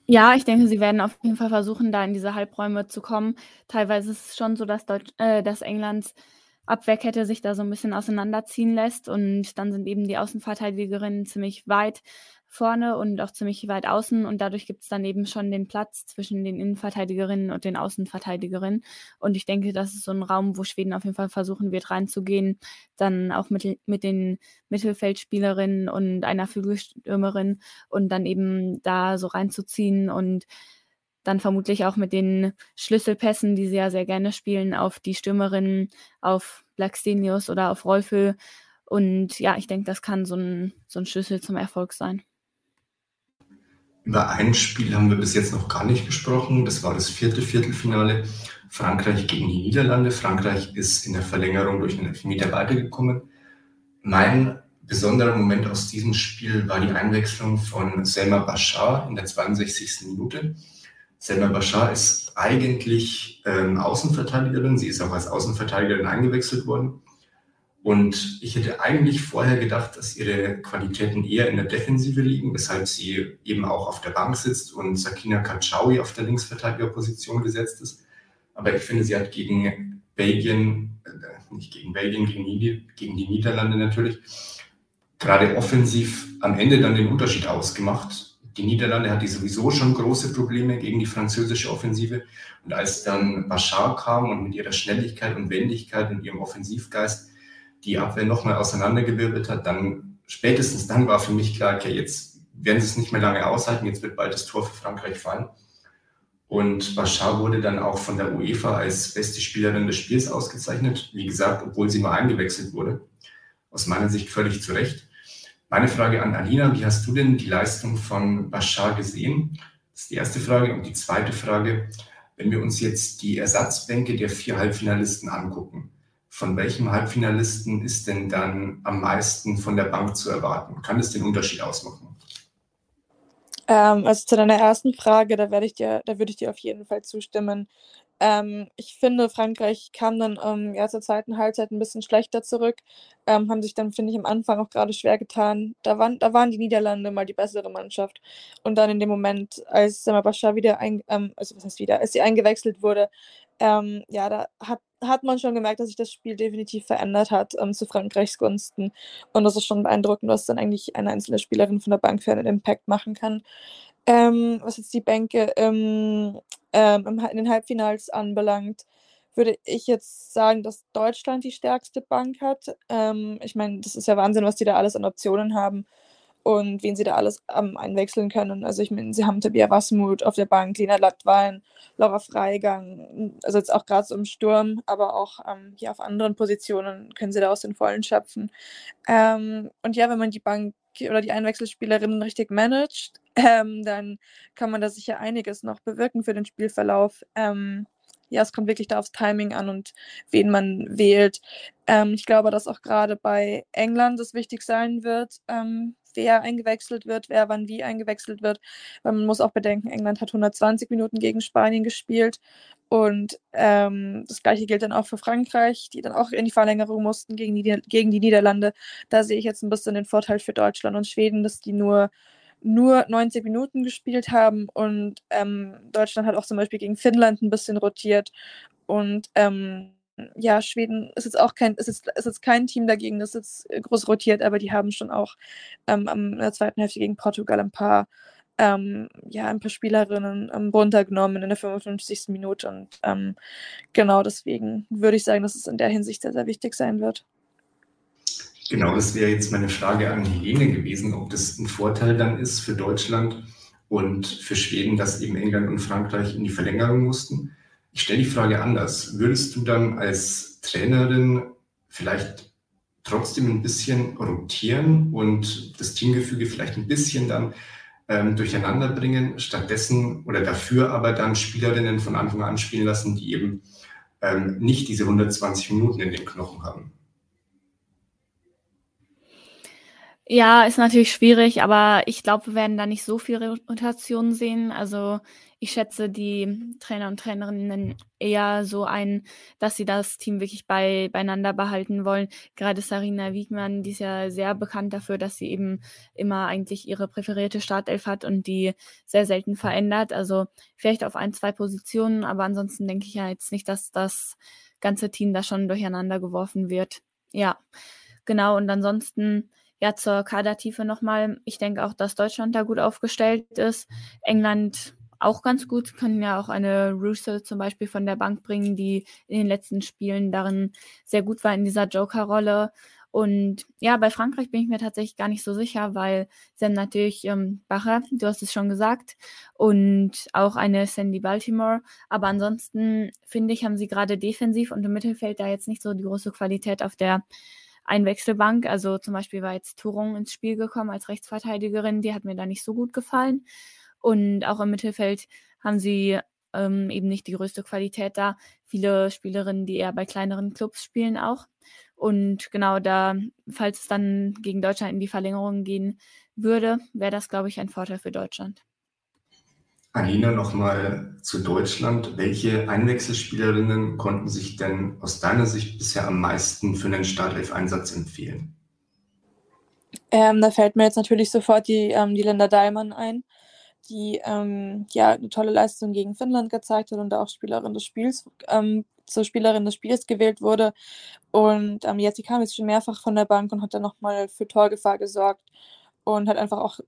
Speaker 3: Ja, ich denke, sie werden auf jeden Fall versuchen, da in diese Halbräume zu kommen. Teilweise ist es schon so, dass, Deutsch, äh, dass Englands Abwehrkette sich da so ein bisschen auseinanderziehen lässt und dann sind eben die Außenverteidigerinnen ziemlich weit vorne und auch ziemlich weit außen und dadurch gibt es dann eben schon den Platz zwischen den Innenverteidigerinnen und den Außenverteidigerinnen und ich denke, das ist so ein Raum, wo Schweden auf jeden Fall versuchen wird reinzugehen, dann auch mit, mit den Mittelfeldspielerinnen und einer Flügelstürmerin und dann eben da so reinzuziehen und dann vermutlich auch mit den Schlüsselpässen, die sie ja sehr gerne spielen, auf die Stürmerinnen, auf Blackstenius oder auf Rolfö. Und ja, ich denke, das kann so ein, so ein Schlüssel zum Erfolg sein.
Speaker 1: Über ein Spiel haben wir bis jetzt noch gar nicht gesprochen. Das war das vierte Viertelfinale. Frankreich gegen die Niederlande. Frankreich ist in der Verlängerung durch einen Elfmeter weitergekommen. Mein besonderer Moment aus diesem Spiel war die Einwechslung von Selma Bashar in der 62. Minute. Selma Bashar ist eigentlich ähm, Außenverteidigerin. Sie ist auch als Außenverteidigerin eingewechselt worden. Und ich hätte eigentlich vorher gedacht, dass ihre Qualitäten eher in der Defensive liegen, weshalb sie eben auch auf der Bank sitzt und Sakina Kachaui auf der Linksverteidigerposition gesetzt ist. Aber ich finde, sie hat gegen Belgien, äh, nicht gegen Belgien, gegen die, gegen die Niederlande natürlich, gerade offensiv am Ende dann den Unterschied ausgemacht. Die Niederlande hat die sowieso schon große Probleme gegen die französische Offensive. Und als dann Bashar kam und mit ihrer Schnelligkeit und Wendigkeit und ihrem Offensivgeist die Abwehr nochmal auseinandergewirbelt hat, dann spätestens dann war für mich klar, okay, jetzt werden sie es nicht mehr lange aushalten, jetzt wird bald das Tor für Frankreich fallen. Und Bashar wurde dann auch von der UEFA als beste Spielerin des Spiels ausgezeichnet. Wie gesagt, obwohl sie nur eingewechselt wurde. Aus meiner Sicht völlig zu Recht. Meine Frage an Alina, wie hast du denn die Leistung von Bashar gesehen? Das ist die erste Frage. Und die zweite Frage, wenn wir uns jetzt die Ersatzbänke der vier Halbfinalisten angucken, von welchem Halbfinalisten ist denn dann am meisten von der Bank zu erwarten? Kann es den Unterschied ausmachen?
Speaker 2: Ähm, also zu deiner ersten Frage, da werde ich dir, da würde ich dir auf jeden Fall zustimmen. Ähm, ich finde, Frankreich kam dann ähm, ja, zur zweiten Halbzeit ein bisschen schlechter zurück, ähm, haben sich dann, finde ich, am Anfang auch gerade schwer getan. Da waren, da waren die Niederlande mal die bessere Mannschaft. Und dann in dem Moment, als Sama Bashar wieder, ein, ähm, also was heißt wieder, als sie eingewechselt wurde, ähm, ja, da hat, hat man schon gemerkt, dass sich das Spiel definitiv verändert hat ähm, zu Frankreichs Gunsten. Und das ist schon beeindruckend, was dann eigentlich eine einzelne Spielerin von der Bank für einen Impact machen kann. Ähm, was jetzt die Bänke im, ähm, in den Halbfinals anbelangt, würde ich jetzt sagen, dass Deutschland die stärkste Bank hat. Ähm, ich meine, das ist ja Wahnsinn, was die da alles an Optionen haben und wen sie da alles ähm, einwechseln können. Also ich meine, sie haben Tabia Wasmut auf der Bank, Lena Lattwein, Laura Freigang, also jetzt auch gerade so im Sturm, aber auch ähm, hier auf anderen Positionen können sie da aus den Vollen schöpfen. Ähm, und ja, wenn man die Bank oder die Einwechselspielerinnen richtig managt, ähm, dann kann man da sicher einiges noch bewirken für den Spielverlauf. Ähm, ja, es kommt wirklich da aufs Timing an und wen man wählt. Ähm, ich glaube, dass auch gerade bei England es wichtig sein wird, ähm, wer eingewechselt wird, wer wann wie eingewechselt wird. Weil man muss auch bedenken, England hat 120 Minuten gegen Spanien gespielt. Und ähm, das gleiche gilt dann auch für Frankreich, die dann auch in die Verlängerung mussten gegen die, gegen die Niederlande. Da sehe ich jetzt ein bisschen den Vorteil für Deutschland und Schweden, dass die nur, nur 90 Minuten gespielt haben. Und ähm, Deutschland hat auch zum Beispiel gegen Finnland ein bisschen rotiert. Und ähm, ja, Schweden ist jetzt auch kein, ist jetzt, ist jetzt kein Team dagegen, das jetzt groß rotiert, aber die haben schon auch ähm, in der zweiten Hälfte gegen Portugal ein paar ähm, ja, ein paar Spielerinnen ähm, runtergenommen in der 55. Minute. Und ähm, genau deswegen würde ich sagen, dass es in der Hinsicht sehr, sehr wichtig sein wird.
Speaker 1: Genau, das wäre jetzt meine Frage an Helene gewesen, ob das ein Vorteil dann ist für Deutschland und für Schweden, dass eben England und Frankreich in die Verlängerung mussten. Ich stelle die Frage anders. Würdest du dann als Trainerin vielleicht trotzdem ein bisschen rotieren und das Teamgefüge vielleicht ein bisschen dann ähm, durcheinander bringen, stattdessen oder dafür aber dann Spielerinnen von Anfang an spielen lassen, die eben ähm, nicht diese 120 Minuten in den Knochen haben.
Speaker 3: Ja, ist natürlich schwierig, aber ich glaube, wir werden da nicht so viel Rotation sehen. Also ich schätze die Trainer und Trainerinnen eher so ein, dass sie das Team wirklich bei, beieinander behalten wollen. Gerade Sarina Wiegmann, die ist ja sehr bekannt dafür, dass sie eben immer eigentlich ihre präferierte Startelf hat und die sehr selten verändert. Also vielleicht auf ein, zwei Positionen, aber ansonsten denke ich ja jetzt nicht, dass das ganze Team da schon durcheinander geworfen wird. Ja, genau. Und ansonsten ja, zur Kadertiefe nochmal. Ich denke auch, dass Deutschland da gut aufgestellt ist. England auch ganz gut. Können ja auch eine Russo zum Beispiel von der Bank bringen, die in den letzten Spielen darin sehr gut war in dieser Joker-Rolle. Und ja, bei Frankreich bin ich mir tatsächlich gar nicht so sicher, weil sie haben natürlich ähm, Bacher, du hast es schon gesagt, und auch eine Sandy Baltimore. Aber ansonsten finde ich, haben sie gerade defensiv und im Mittelfeld da jetzt nicht so die große Qualität auf der Einwechselbank. Also zum Beispiel war jetzt Tourong ins Spiel gekommen als Rechtsverteidigerin, die hat mir da nicht so gut gefallen. Und auch im Mittelfeld haben sie ähm, eben nicht die größte Qualität da. Viele Spielerinnen, die eher bei kleineren Clubs spielen auch. Und genau da, falls es dann gegen Deutschland in die Verlängerung gehen würde, wäre das, glaube ich, ein Vorteil für Deutschland.
Speaker 1: Alina, nochmal zu Deutschland. Welche Einwechselspielerinnen konnten sich denn aus deiner Sicht bisher am meisten für einen Startelf-Einsatz empfehlen?
Speaker 2: Ähm, da fällt mir jetzt natürlich sofort die, ähm, die Linda Dahlmann ein die ähm, ja eine tolle Leistung gegen Finnland gezeigt hat und auch Spielerin des Spiels ähm, zur Spielerin des Spiels gewählt wurde. Und ähm, jetzt, sie kam jetzt schon mehrfach von der Bank und hat dann nochmal für Torgefahr gesorgt und hat einfach auch,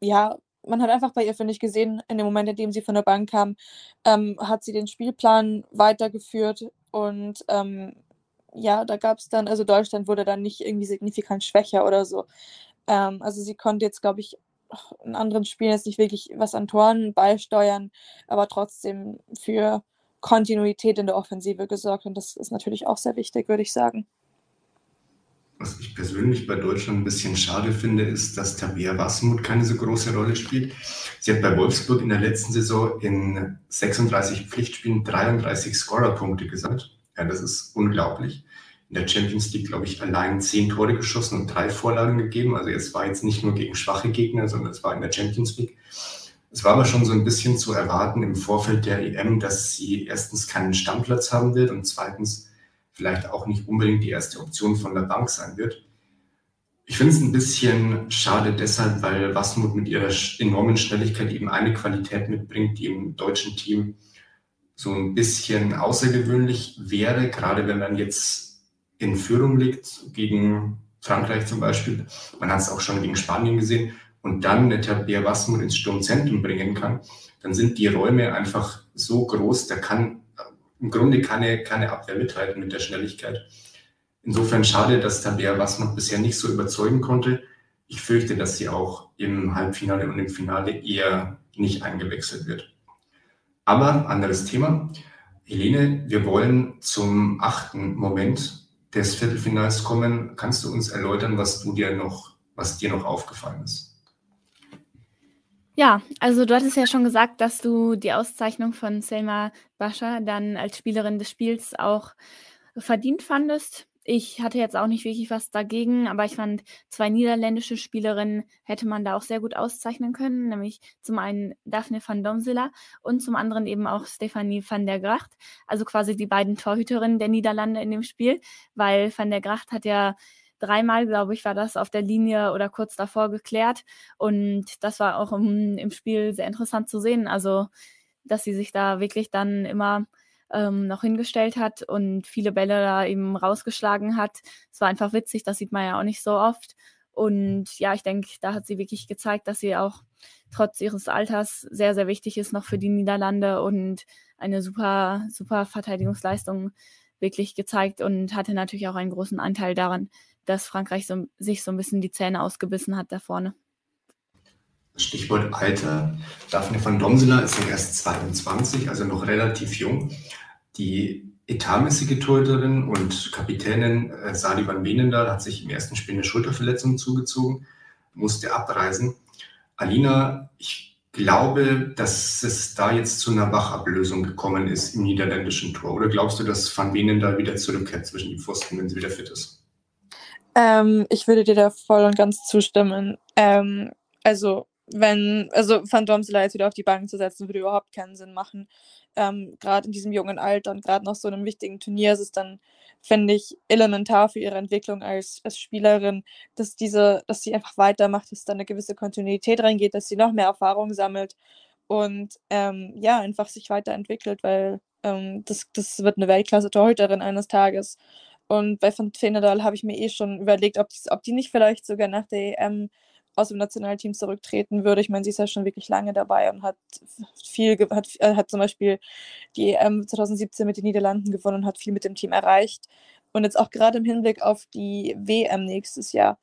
Speaker 2: ja, man hat einfach bei ihr, finde ich, gesehen, in dem Moment, in dem sie von der Bank kam, ähm, hat sie den Spielplan weitergeführt und ähm, ja, da gab es dann, also Deutschland wurde dann nicht irgendwie signifikant schwächer oder so. Ähm, also sie konnte jetzt, glaube ich, in anderen Spielen jetzt nicht wirklich was an Toren beisteuern, aber trotzdem für Kontinuität in der Offensive gesorgt. Und das ist natürlich auch sehr wichtig, würde ich sagen.
Speaker 1: Was ich persönlich bei Deutschland ein bisschen schade finde, ist, dass Tabea Wasmut keine so große Rolle spielt. Sie hat bei Wolfsburg in der letzten Saison in 36 Pflichtspielen 33 Scorerpunkte gesammelt. Ja, das ist unglaublich in der Champions League, glaube ich, allein zehn Tore geschossen und drei Vorlagen gegeben. Also es war jetzt nicht nur gegen schwache Gegner, sondern es war in der Champions League. Es war aber schon so ein bisschen zu erwarten im Vorfeld der EM, dass sie erstens keinen Stammplatz haben wird und zweitens vielleicht auch nicht unbedingt die erste Option von der Bank sein wird. Ich finde es ein bisschen schade deshalb, weil Wasmut mit ihrer enormen Schnelligkeit eben eine Qualität mitbringt, die im deutschen Team so ein bisschen außergewöhnlich wäre, gerade wenn man jetzt in Führung liegt, gegen Frankreich zum Beispiel, man hat es auch schon gegen Spanien gesehen, und dann eine Tabea Wasmut ins Sturmzentrum bringen kann, dann sind die Räume einfach so groß, da kann im Grunde keine, keine Abwehr mithalten mit der Schnelligkeit. Insofern schade, dass Tabea Wasmut bisher nicht so überzeugen konnte. Ich fürchte, dass sie auch im Halbfinale und im Finale eher nicht eingewechselt wird. Aber anderes Thema. Helene, wir wollen zum achten Moment des Viertelfinals kommen, kannst du uns erläutern, was du dir noch, was dir noch aufgefallen ist?
Speaker 3: Ja, also du hattest ja schon gesagt, dass du die Auszeichnung von Selma Bascha dann als Spielerin des Spiels auch verdient fandest. ich hatte jetzt auch nicht wirklich was dagegen, aber ich fand, zwei niederländische Spielerinnen hätte man da auch sehr gut auszeichnen können, nämlich zum einen Daphne van Domsela und zum anderen eben auch Stefanie van der Gracht, also quasi die beiden Torhüterinnen der Niederlande in dem Spiel, weil van der Gracht hat ja dreimal, glaube ich, war das auf der Linie oder kurz davor geklärt und das war auch im, im Spiel sehr interessant zu sehen, also dass sie sich da wirklich dann immer ähm, noch hingestellt hat und viele Bälle da eben rausgeschlagen hat. Es war einfach witzig, das sieht man ja auch nicht so oft. Und ja, ich denke, da hat sie wirklich gezeigt, dass sie auch trotz ihres Alters sehr, sehr wichtig ist noch für die Niederlande und eine super, super Verteidigungsleistung wirklich gezeigt und hatte natürlich auch einen großen Anteil daran, dass Frankreich so, sich so ein bisschen die Zähne ausgebissen hat da vorne.
Speaker 1: Stichwort Alter. Daphne van Domsela ist ja erst 22, also noch relativ jung. Die etatmäßige Torhüterin und Kapitänin äh, Sadi van Benendal hat sich im ersten Spiel eine Schulterverletzung zugezogen, musste abreisen. Alina, ich glaube, dass es da jetzt zu einer Wachablösung gekommen ist im niederländischen Tor. Oder glaubst du, dass Van Benendal wieder zurückkehrt zwischen die Pfosten, wenn sie wieder fit ist?
Speaker 2: Ähm, ich würde dir da voll und ganz zustimmen. Ähm, also wenn, also Domsela jetzt wieder auf die Bank zu setzen, würde überhaupt keinen Sinn machen. Ähm, Gerade in diesem jungen Alter und gerade nach so einem wichtigen Turnier ist es dann, finde ich, elementar für ihre Entwicklung als, als Spielerin, dass diese, dass sie einfach weitermacht, dass da eine gewisse Kontinuität reingeht, dass sie noch mehr Erfahrung sammelt und ähm, ja, einfach sich weiterentwickelt, weil ähm, das, das wird eine Weltklasse-Torhüterin eines Tages. Und bei Van Fenedal habe ich mir eh schon überlegt, ob die, ob die nicht vielleicht sogar nach der EM aus dem Nationalteam zurücktreten würde. Ich meine, sie ist ja schon wirklich lange dabei und hat viel, hat, äh, hat zum Beispiel die EM 2017 mit den Niederlanden gewonnen und hat viel mit dem Team erreicht. Und jetzt auch gerade im Hinblick auf die WM nächstes Jahr.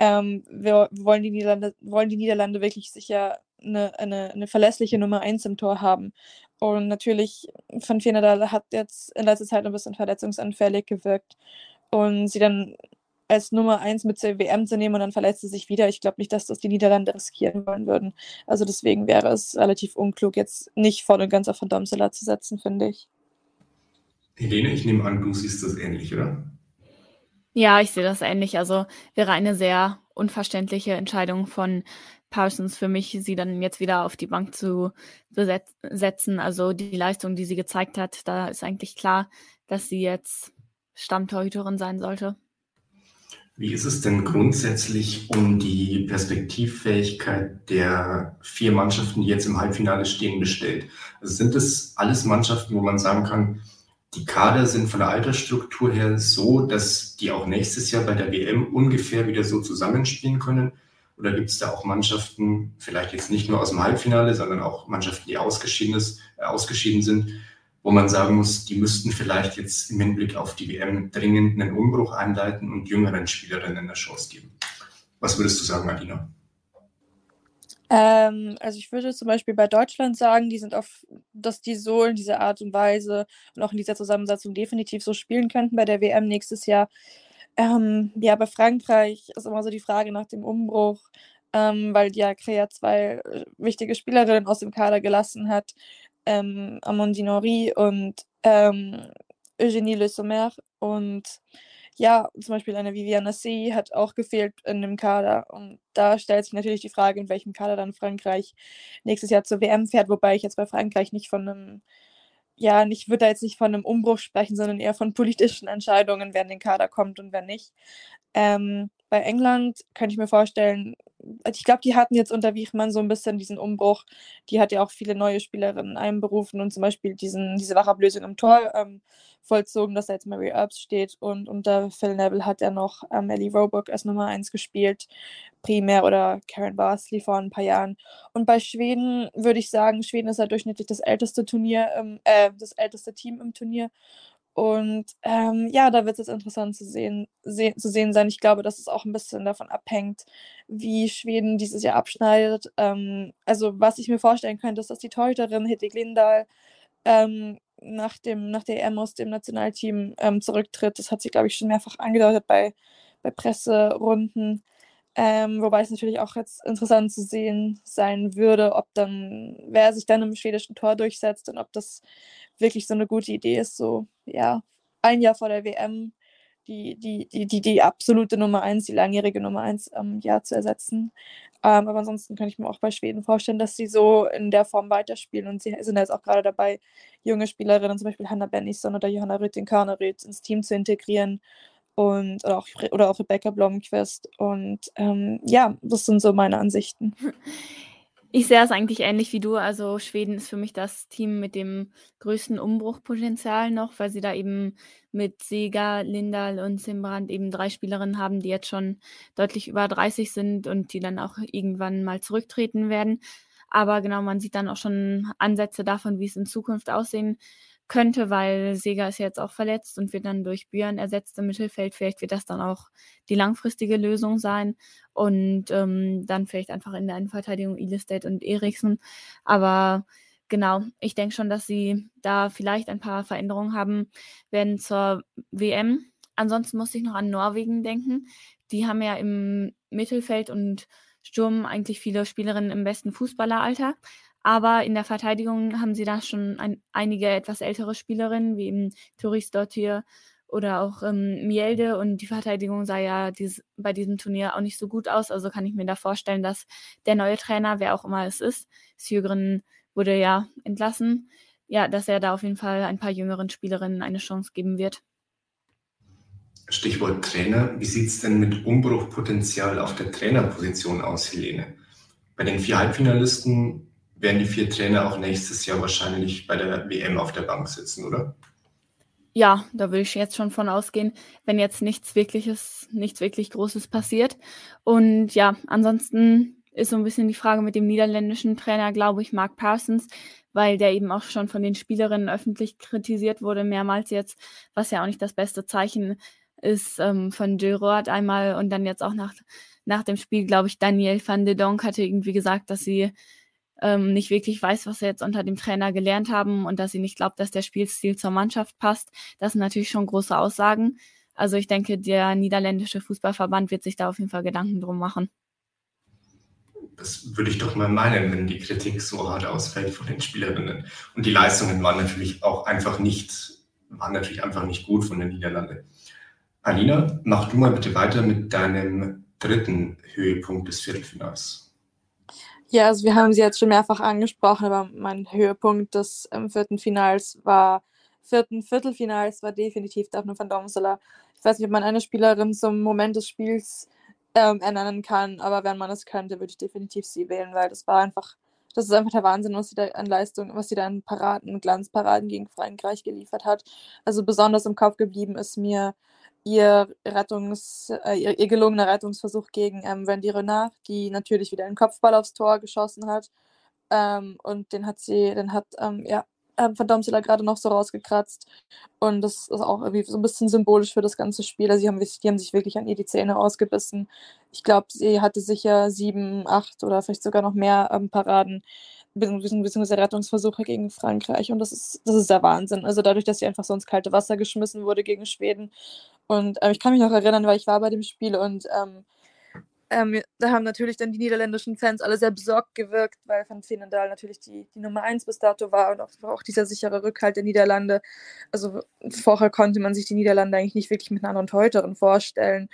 Speaker 2: Ähm, wir wollen die, Niederlande, wollen die Niederlande wirklich sicher eine, eine, eine verlässliche Nummer 1 im Tor haben. Und natürlich, Van Veenendaal hat jetzt in letzter Zeit ein bisschen verletzungsanfällig gewirkt. Und sie dann als Nummer eins mit zur WM zu nehmen und dann verletzt sie sich wieder. Ich glaube nicht, dass das die Niederlande riskieren wollen würden. Also deswegen wäre es relativ unklug, jetzt nicht voll und ganz auf Van Domsela zu setzen, finde ich.
Speaker 1: Helene, ich nehme an, du siehst das ähnlich, oder?
Speaker 3: Ja, ich sehe das ähnlich. Also wäre eine sehr unverständliche Entscheidung von Parsons für mich, sie dann jetzt wieder auf die Bank zu setzen. Also die Leistung, die sie gezeigt hat, da ist eigentlich klar, dass sie jetzt Stammtorhüterin sein sollte.
Speaker 1: Wie ist es denn grundsätzlich um die Perspektivfähigkeit der vier Mannschaften, die jetzt im Halbfinale stehen, bestellt? Also sind es alles Mannschaften, wo man sagen kann, die Kader sind von der Altersstruktur her so, dass die auch nächstes Jahr bei der WM ungefähr wieder so zusammenspielen können? Oder gibt es da auch Mannschaften, vielleicht jetzt nicht nur aus dem Halbfinale, sondern auch Mannschaften, die ausgeschieden, ist, äh, ausgeschieden sind, wo man sagen muss, die müssten vielleicht jetzt im Hinblick auf die WM dringend einen Umbruch einleiten und jüngeren Spielerinnen eine Chance geben. Was würdest du sagen, Adina?
Speaker 2: Ähm, also ich würde zum Beispiel bei Deutschland sagen, die sind auf, dass die so in dieser Art und Weise und auch in dieser Zusammensetzung definitiv so spielen könnten bei der WM nächstes Jahr. Ähm, ja, bei Frankreich ist immer so die Frage nach dem Umbruch, ähm, weil ja Crea zwei äh, wichtige Spielerinnen aus dem Kader gelassen hat ähm, Amandine Henry und ähm, Eugénie Le Sommer. Und ja, zum Beispiel eine Viviane C hat auch gefehlt in dem Kader. Und da stellt sich natürlich die Frage, in welchem Kader dann Frankreich nächstes Jahr zur WM fährt, wobei ich jetzt bei Frankreich nicht von einem, ja, ich würde da jetzt nicht von einem Umbruch sprechen, sondern eher von politischen Entscheidungen, wer in den Kader kommt und wer nicht. Ähm, bei England könnte ich mir vorstellen, also ich glaube, die hatten jetzt unter Wiechmann so ein bisschen diesen Umbruch. Die hat ja auch viele neue Spielerinnen einberufen und zum Beispiel diesen, diese Wachablösung im Tor ähm, vollzogen, dass da jetzt Mary Earps steht. Und unter Phil Neville hat er noch ähm, Ellie Roebuck als Nummer 1 gespielt, primär oder Karen Barsley vor ein paar Jahren. Und bei Schweden würde ich sagen, Schweden ist ja durchschnittlich das älteste Turnier, äh, das älteste Team im Turnier. Und ähm, ja, da wird es jetzt interessant zu sehen, se zu sehen sein. Ich glaube, dass es auch ein bisschen davon abhängt, wie Schweden dieses Jahr abschneidet. Ähm, also was ich mir vorstellen könnte, ist, dass die Torhüterin Hedwig Lindahl ähm, nach, dem, nach der EM aus dem Nationalteam ähm, zurücktritt. Das hat sie, glaube ich, schon mehrfach angedeutet bei, bei Presserunden. Ähm, wobei es natürlich auch jetzt interessant zu sehen sein würde, ob dann, wer sich dann im schwedischen Tor durchsetzt und ob das wirklich so eine gute Idee ist, so, ja, ein Jahr vor der WM die, die, die, die, die absolute Nummer eins, die langjährige Nummer eins ähm, ja, zu ersetzen. Ähm, aber ansonsten kann ich mir auch bei Schweden vorstellen, dass sie so in der Form weiterspielen. Und sie sind jetzt auch gerade dabei, junge Spielerinnen, zum Beispiel Hannah Bennison oder Johanna Rütting-Karnerüth ins Team zu integrieren. Und, oder, auch, oder auch Rebecca Blomqvist. Und ähm, ja, das sind so meine Ansichten. (laughs)
Speaker 3: Ich sehe es eigentlich ähnlich wie du. Also Schweden ist für mich das Team mit dem größten Umbruchpotenzial noch, weil sie da eben mit Sega, Lindahl und Simbrand eben drei Spielerinnen haben, die jetzt schon deutlich über 30 sind und die dann auch irgendwann mal zurücktreten werden. Aber genau, man sieht dann auch schon Ansätze davon, wie es in Zukunft aussehen könnte, weil Sega ist jetzt auch verletzt und wird dann durch Björn ersetzt im Mittelfeld. Vielleicht wird das dann auch die langfristige Lösung sein und ähm, dann vielleicht einfach in der Innenverteidigung Ilestedt und Eriksen. Aber genau, ich denke schon, dass sie da vielleicht ein paar Veränderungen haben werden zur WM. Ansonsten musste ich noch an Norwegen denken. Die haben ja im Mittelfeld und Sturm eigentlich viele Spielerinnen im besten Fußballeralter. Aber in der Verteidigung haben sie da schon ein, einige etwas ältere Spielerinnen, wie eben Turis Dottir oder auch ähm, Mielde. Und die Verteidigung sah ja dies, bei diesem Turnier auch nicht so gut aus. Also kann ich mir da vorstellen, dass der neue Trainer, wer auch immer es ist, Sjogren wurde ja entlassen, ja, dass er da auf jeden Fall ein paar jüngeren Spielerinnen eine Chance geben wird.
Speaker 1: Stichwort Trainer. Wie sieht es denn mit Umbruchpotenzial auf der Trainerposition aus, Helene? Bei den vier Halbfinalisten werden die vier Trainer auch nächstes Jahr wahrscheinlich bei der WM auf der Bank sitzen, oder?
Speaker 3: Ja, da will ich jetzt schon von ausgehen, wenn jetzt nichts wirkliches, nichts wirklich Großes passiert. Und ja, ansonsten ist so ein bisschen die Frage mit dem niederländischen Trainer, glaube ich, Mark Parsons, weil der eben auch schon von den Spielerinnen öffentlich kritisiert wurde, mehrmals jetzt, was ja auch nicht das beste Zeichen ist ähm, von Gerard einmal und dann jetzt auch nach, nach dem Spiel, glaube ich, Daniel van de Donk hatte irgendwie gesagt, dass sie ähm, nicht wirklich weiß, was sie jetzt unter dem Trainer gelernt haben und dass sie nicht glaubt, dass der Spielstil zur Mannschaft passt. Das sind natürlich schon große Aussagen. Also ich denke, der niederländische Fußballverband wird sich da auf jeden Fall Gedanken drum machen.
Speaker 1: Das würde ich doch mal meinen, wenn die Kritik so hart ausfällt von den Spielerinnen. Und die Leistungen waren natürlich auch einfach nicht, waren natürlich einfach nicht gut von den Niederlanden. Alina, mach du mal bitte weiter mit deinem dritten Höhepunkt des Viertelfinals.
Speaker 2: Ja, also wir haben sie jetzt schon mehrfach angesprochen, aber mein Höhepunkt des ähm, vierten Finals war, vierten Viertelfinals war definitiv Daphne van Domsela. Ich weiß nicht, ob man eine Spielerin zum Moment des Spiels ähm, ernennen kann, aber wenn man es könnte, würde ich definitiv sie wählen, weil das war einfach, das ist einfach der Wahnsinn, was sie da an Leistung, was sie da an Paraden, Glanzparaden gegen Frankreich geliefert hat. Also besonders im Kopf geblieben ist mir ihr Rettungs, äh, ihr, ihr, gelungener Rettungsversuch gegen ähm, Wendy Renard, die natürlich wieder einen Kopfball aufs Tor geschossen hat. Ähm, und den hat sie, den hat ähm, ja, ähm, Van Domsela gerade noch so rausgekratzt. Und das ist auch irgendwie so ein bisschen symbolisch für das ganze Spiel. Also die haben, die haben sich wirklich an ihr die Zähne ausgebissen. Ich glaube, sie hatte sicher sieben, acht oder vielleicht sogar noch mehr ähm, Paraden beziehungsweise Rettungsversuche gegen Frankreich. Und das ist, das ist der Wahnsinn. Also dadurch, dass sie einfach so ins kalte Wasser geschmissen wurde gegen Schweden und äh, ich kann mich noch erinnern, weil ich war bei dem Spiel und ähm, ähm, da haben natürlich dann die niederländischen Fans alle sehr besorgt gewirkt, weil Van Veenendaal natürlich die, die Nummer 1 bis dato war und auch, auch dieser sichere Rückhalt der Niederlande. Also vorher konnte man sich die Niederlande eigentlich nicht wirklich mit einer anderen Teuterin vorstellen.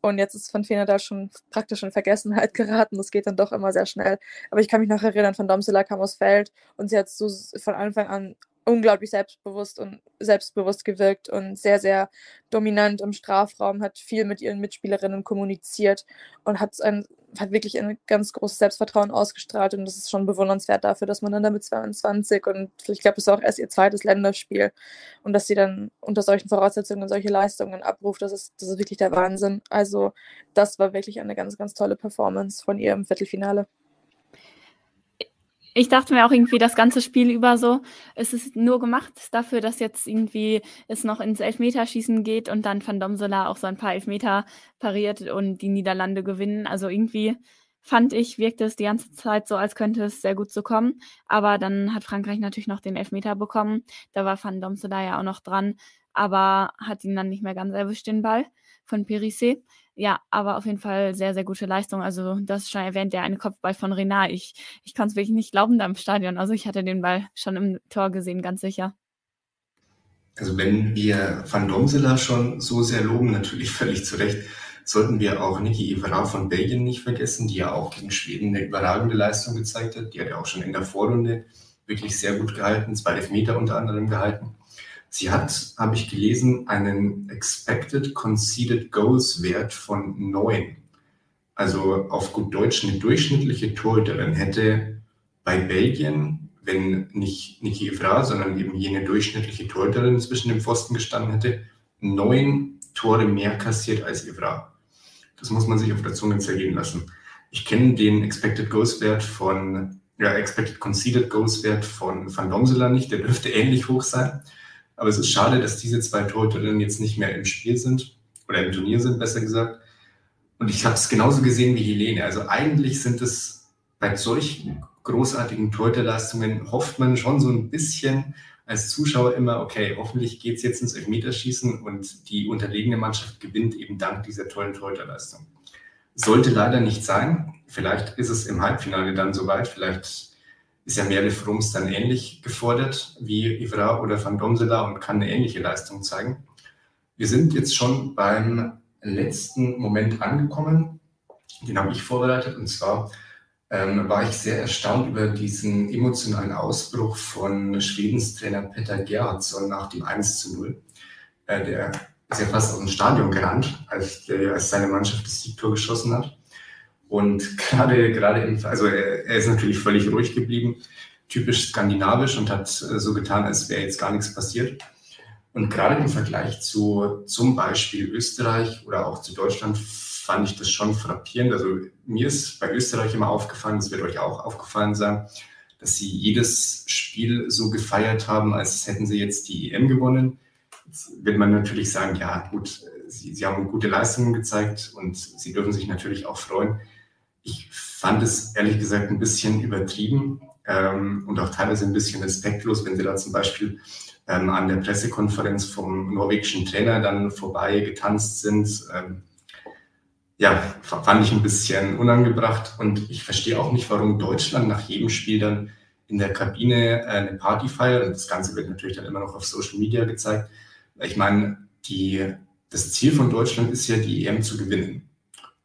Speaker 2: Und jetzt ist Van Veenendaal schon praktisch in Vergessenheit (laughs) geraten. Das geht dann doch immer sehr schnell. Aber ich kann mich noch erinnern, Van Domsela kam aus Feld und sie hat so von Anfang an unglaublich selbstbewusst und selbstbewusst gewirkt und sehr, sehr dominant im Strafraum, hat viel mit ihren Mitspielerinnen kommuniziert und hat, ein, hat wirklich ein ganz großes Selbstvertrauen ausgestrahlt und das ist schon bewundernswert dafür, dass man dann damit 22 und ich glaube, es ist auch erst ihr zweites Länderspiel und dass sie dann unter solchen Voraussetzungen solche Leistungen abruft, das ist, das ist wirklich der Wahnsinn. Also das war wirklich eine ganz, ganz tolle Performance von ihr im Viertelfinale.
Speaker 3: Ich dachte mir auch irgendwie das ganze Spiel über so, es ist nur gemacht dafür, dass jetzt irgendwie es noch ins Elfmeterschießen geht und dann Van Domsela auch so ein paar Elfmeter pariert und die Niederlande gewinnen. Also irgendwie fand ich, wirkte es die ganze Zeit so, als könnte es sehr gut so kommen. Aber dann hat Frankreich natürlich noch den Elfmeter bekommen. Da war Van Domsela ja auch noch dran, aber hat ihn dann nicht mehr ganz erwischt, den Ball von Perissé. Ja, aber auf jeden Fall sehr, sehr gute Leistung. Also, das schon erwähnt, der eine Kopfball von Renard. Ich, ich kann es wirklich nicht glauben da im Stadion. Also, ich hatte den Ball schon im Tor gesehen, ganz sicher.
Speaker 1: Also wenn wir Van Domsela schon so sehr loben, natürlich (laughs) völlig zu Recht, sollten wir auch Niki Evra von Belgien nicht vergessen, die ja auch gegen Schweden eine überragende Leistung gezeigt hat. Die hat ja auch schon in der Vorrunde wirklich sehr gut gehalten, zwei Elfmeter unter anderem gehalten. Sie hat, habe ich gelesen, einen Expected Conceded Goals Wert von neun. Also auf gut Deutsch eine durchschnittliche Torhüterin hätte bei Belgien, wenn nicht Niki Evra, sondern eben jene durchschnittliche Torhüterin zwischen dem Pfosten gestanden hätte, neun Tore mehr kassiert als Evra. Das muss man sich auf der Zunge zergehen lassen. Ich kenne den Expected Goals Wert von, ja, Expected Conceded Goals Wert von Van Domsela nicht, der dürfte ähnlich hoch sein. Aber es ist schade, dass diese zwei Torhüterinnen jetzt nicht mehr im Spiel sind oder im Turnier sind, besser gesagt. Und ich habe es genauso gesehen wie Helene. Also eigentlich sind es bei solchen großartigen Torhüterleistungen hofft man schon so ein bisschen als Zuschauer immer, okay, hoffentlich geht es jetzt ins Elfmeterschießen und die unterlegene Mannschaft gewinnt eben dank dieser tollen Torhüterleistung. Sollte leider nicht sein. Vielleicht ist es im Halbfinale dann soweit. Vielleicht ist ja Merle Frums dann ähnlich gefordert wie Ivra oder Van Domsela und kann eine ähnliche Leistung zeigen. Wir sind jetzt schon beim letzten Moment angekommen. Den habe ich vorbereitet und zwar ähm, war ich sehr erstaunt über diesen emotionalen Ausbruch von Schwedens Trainer Peter Gerhardsson nach dem 1 zu 0. Äh, der ist ja fast aus dem Stadion gerannt, als, der, als seine Mannschaft das Siegtor geschossen hat. Und (laughs) gerade, gerade im, also er, er, ist natürlich völlig ruhig geblieben, typisch skandinavisch und hat äh, so getan, als wäre jetzt gar nichts passiert. Und gerade im Vergleich zu zum Beispiel Österreich oder auch zu Deutschland fand ich das schon frappierend. Also mir ist bei Österreich immer aufgefallen, das wird euch auch aufgefallen sein, dass sie jedes Spiel so gefeiert haben, als hätten sie jetzt die EM gewonnen. Jetzt wird man natürlich sagen, ja gut, sie, sie haben gute Leistungen gezeigt und sie dürfen sich natürlich auch freuen. Ich fand es ehrlich gesagt ein bisschen übertrieben ähm, und auch teilweise ein bisschen respektlos, wenn sie da zum Beispiel ähm, an der Pressekonferenz vom norwegischen Trainer dann vorbei getanzt sind. Ähm, ja, fand ich ein bisschen unangebracht und ich verstehe auch nicht, warum Deutschland nach jedem Spiel dann in der Kabine äh, eine Party feiert und das Ganze wird natürlich dann immer noch auf Social Media gezeigt. Ich meine, die, das Ziel von Deutschland ist ja, die EM zu gewinnen.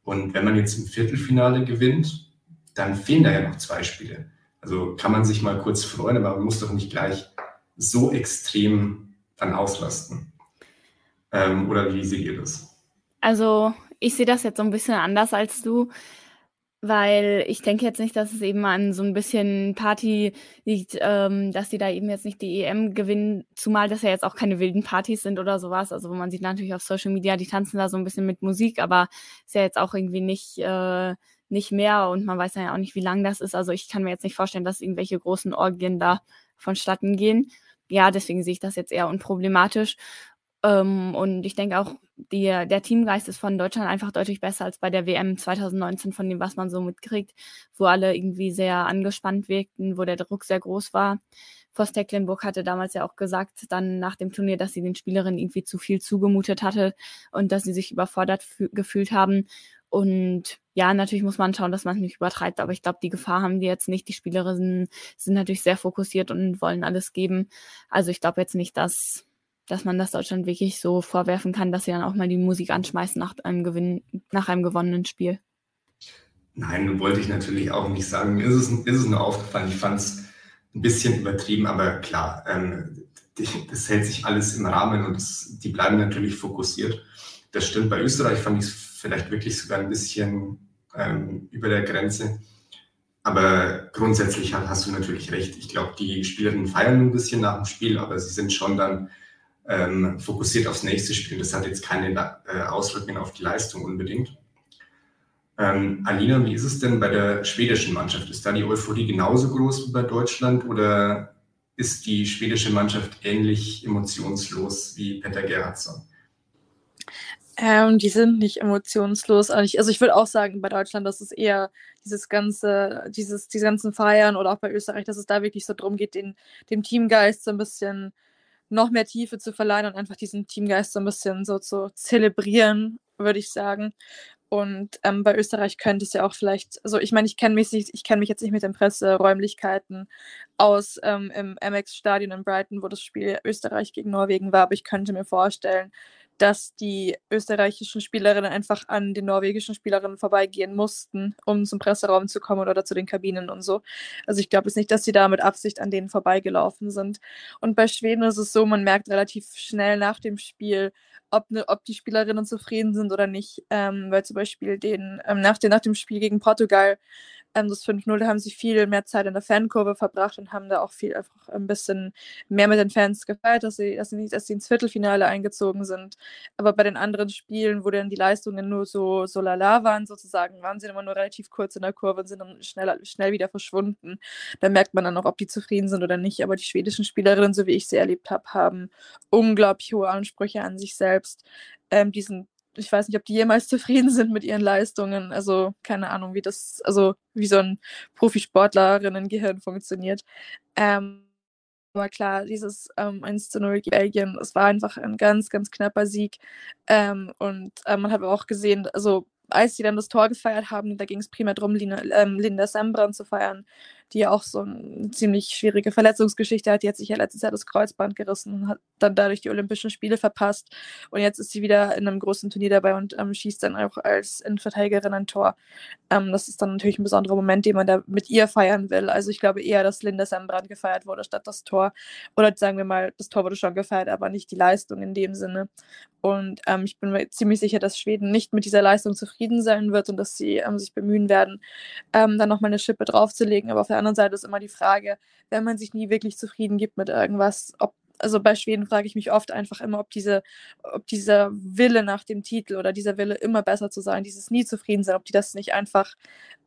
Speaker 1: Und wenn man jetzt im Viertelfinale gewinnt, dann fehlen da ja noch zwei Spiele. Also kann man sich mal kurz freuen, aber man muss doch nicht gleich so extrem dann auslasten. Ähm, oder wie seht ihr das?
Speaker 3: Also ich sehe das jetzt so ein bisschen anders als du, weil ich denke jetzt nicht, dass es eben an so ein bisschen Party liegt, ähm, dass die da eben jetzt nicht die EM gewinnen, zumal das ja jetzt auch keine wilden Partys sind oder sowas. Also man sieht natürlich auf Social Media, die tanzen da so ein bisschen mit Musik, aber ist ja jetzt auch irgendwie nicht, äh, nicht mehr und man weiß ja auch nicht, wie lang das ist. Also ich kann mir jetzt nicht vorstellen, dass irgendwelche großen Orgien da vonstatten gehen. Ja, deswegen sehe ich das jetzt eher unproblematisch. Ähm, und ich denke auch, die, der Teamgeist ist von Deutschland einfach deutlich besser als bei der WM 2019, von dem, was man so mitkriegt, wo alle irgendwie sehr angespannt wirkten, wo der Druck sehr groß war. Voss Tecklenburg hatte damals ja auch gesagt, dann nach dem Turnier, dass sie den Spielerinnen irgendwie zu viel zugemutet hatte und dass sie sich überfordert gefühlt haben. Und ja, natürlich muss man schauen, dass man es nicht übertreibt, aber ich glaube, die Gefahr haben die jetzt nicht. Die Spielerinnen sind natürlich sehr fokussiert und wollen alles geben. Also ich glaube jetzt nicht, dass dass man das Deutschland wirklich so vorwerfen kann, dass sie dann auch mal die Musik anschmeißen nach einem, Gewinn, nach einem gewonnenen Spiel.
Speaker 1: Nein, wollte ich natürlich auch nicht sagen. Mir ist es, ist es nur aufgefallen. Ich fand es ein bisschen übertrieben, aber klar, ähm, das hält sich alles im Rahmen und das, die bleiben natürlich fokussiert. Das stimmt. Bei Österreich fand ich es vielleicht wirklich sogar ein bisschen ähm, über der Grenze. Aber grundsätzlich hast du natürlich recht. Ich glaube, die Spielerinnen feiern ein bisschen nach dem Spiel, aber sie sind schon dann ähm, fokussiert aufs nächste Spiel. Das hat jetzt keine äh, Auswirkungen auf die Leistung unbedingt. Ähm, Alina, wie ist es denn bei der schwedischen Mannschaft? Ist da die Euphorie genauso groß wie bei Deutschland oder ist die schwedische Mannschaft ähnlich emotionslos wie Peter Gerhardsson?
Speaker 2: Ähm, die sind nicht emotionslos. Also ich, also ich würde auch sagen, bei Deutschland, dass es eher dieses ganze, dieses, diese ganzen Feiern oder auch bei Österreich, dass es da wirklich so drum geht, den, dem Teamgeist so ein bisschen noch mehr Tiefe zu verleihen und einfach diesen Teamgeist so ein bisschen so zu zelebrieren, würde ich sagen. Und ähm, bei Österreich könnte es ja auch vielleicht, also ich meine, ich kenne mich, ich kenn mich jetzt nicht mit den Presseräumlichkeiten aus ähm, im MX-Stadion in Brighton, wo das Spiel Österreich gegen Norwegen war, aber ich könnte mir vorstellen, dass die österreichischen Spielerinnen einfach an den norwegischen Spielerinnen vorbeigehen mussten, um zum Presseraum zu kommen oder zu den Kabinen und so. Also ich glaube jetzt nicht, dass sie da mit Absicht an denen vorbeigelaufen sind. Und bei Schweden ist es so, man merkt relativ schnell nach dem Spiel, ob, ne, ob die Spielerinnen zufrieden sind oder nicht. Ähm, weil zum Beispiel den, ähm, nach, den, nach dem Spiel gegen Portugal ähm, das 5-0, da haben sie viel mehr Zeit in der Fankurve verbracht und haben da auch viel einfach ein bisschen mehr mit den Fans gefeiert, dass sie, dass sie nicht, dass sie ins Viertelfinale eingezogen sind. Aber bei den anderen Spielen, wo dann die Leistungen nur so, so lala waren, sozusagen, waren sie immer nur relativ kurz in der Kurve und sind dann schnell, schnell wieder verschwunden. Da merkt man dann auch, ob die zufrieden sind oder nicht. Aber die schwedischen Spielerinnen, so wie ich sie erlebt habe, haben unglaublich hohe Ansprüche an sich selbst. Ähm, die sind ich weiß nicht, ob die jemals (laughs) zufrieden sind mit ihren Leistungen. Also keine Ahnung, wie das, also wie so ein Profisportlerinnen-Gehirn funktioniert. Ähm, aber klar, dieses ähm, 1 zu 0 gegen Belgien, es war einfach ein ganz, ganz knapper Sieg. Ähm, und äh, man hat auch gesehen, also als sie dann das Tor gefeiert haben, da ging es primär darum, Linda, ähm, Linda Sembran zu feiern die ja auch so eine ziemlich schwierige Verletzungsgeschichte hat. Die hat sich ja letztes Jahr das Kreuzband gerissen und hat dann dadurch die Olympischen Spiele verpasst. Und jetzt ist sie wieder in einem großen Turnier dabei und ähm, schießt dann auch als Innenverteidigerin ein Tor. Ähm, das ist dann natürlich ein besonderer Moment, den man da mit ihr feiern will. Also ich glaube eher, dass Linda Sembrand gefeiert wurde statt das Tor. Oder sagen wir mal, das Tor wurde schon gefeiert, aber nicht die Leistung in dem Sinne. Und ähm, ich bin mir ziemlich sicher, dass Schweden nicht mit dieser Leistung zufrieden sein wird und dass sie ähm, sich bemühen werden, ähm, dann nochmal eine Schippe draufzulegen. Aber auf der anderen Seite ist immer die Frage, wenn man sich nie wirklich zufrieden gibt mit irgendwas, ob also bei Schweden frage ich mich oft einfach immer, ob diese, ob dieser Wille nach dem Titel oder dieser Wille immer besser zu sein, dieses nie zufrieden sein, ob die das nicht einfach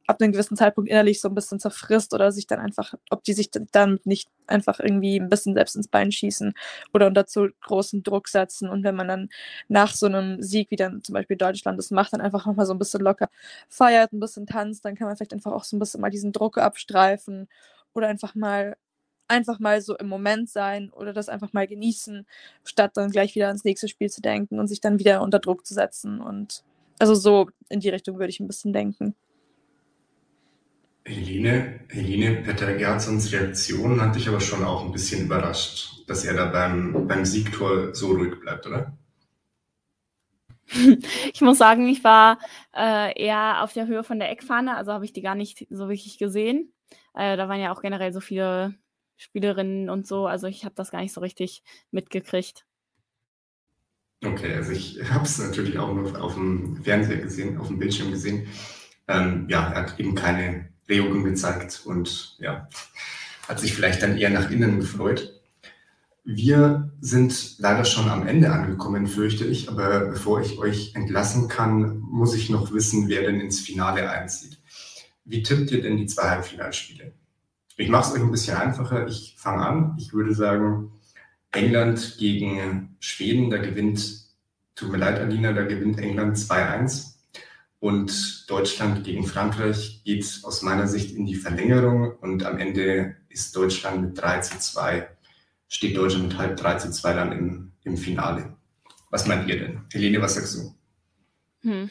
Speaker 2: ab einem gewissen Zeitpunkt innerlich so ein bisschen zerfrisst oder sich dann einfach, ob die sich dann nicht einfach irgendwie ein bisschen selbst ins Bein schießen oder unter zu großen Druck setzen. Und wenn man dann nach so einem Sieg, wie dann zum Beispiel Deutschland das macht, dann einfach nochmal so ein bisschen locker feiert, ein bisschen tanzt, dann kann man vielleicht einfach auch so ein bisschen mal diesen Druck abstreifen oder einfach mal einfach mal so im Moment sein oder das einfach mal genießen, statt dann gleich wieder ans nächste Spiel zu denken und sich dann wieder unter Druck zu setzen und also so in die Richtung würde ich ein bisschen denken.
Speaker 1: Helene, Helene Petter Gerdsons Reaktion hat dich aber schon auch ein bisschen überrascht, dass er da beim, beim Siegtor so ruhig bleibt, oder?
Speaker 3: Ich muss sagen, ich war äh, eher auf der Höhe von der Eckfahne, also habe ich die gar nicht so wirklich gesehen. Äh, da waren ja auch generell so viele Spielerinnen und so, also ich habe das gar nicht so richtig mitgekriegt.
Speaker 1: Okay, also ich habe es natürlich auch nur auf dem Fernseher gesehen, auf dem Bildschirm gesehen. Ähm, ja, er hat eben keine Regung gezeigt und ja, hat sich vielleicht dann eher nach innen gefreut. Wir sind leider schon am Ende angekommen, fürchte ich, aber bevor ich euch entlassen kann, muss ich noch wissen, wer denn ins Finale einzieht. Wie tippt ihr denn die zwei Halbfinalspiele? Ich mache es euch ein bisschen einfacher. Ich fange an. Ich würde sagen, England gegen Schweden, da gewinnt, tut mir leid, Alina, da gewinnt England 2-1. Und Deutschland gegen Frankreich geht aus meiner Sicht in die Verlängerung und am Ende ist Deutschland mit 3 zu 2, steht Deutschland mit halb 3 zu 2 dann im, im Finale. Was meint ihr denn? Helene, was sagst du?
Speaker 3: Hm.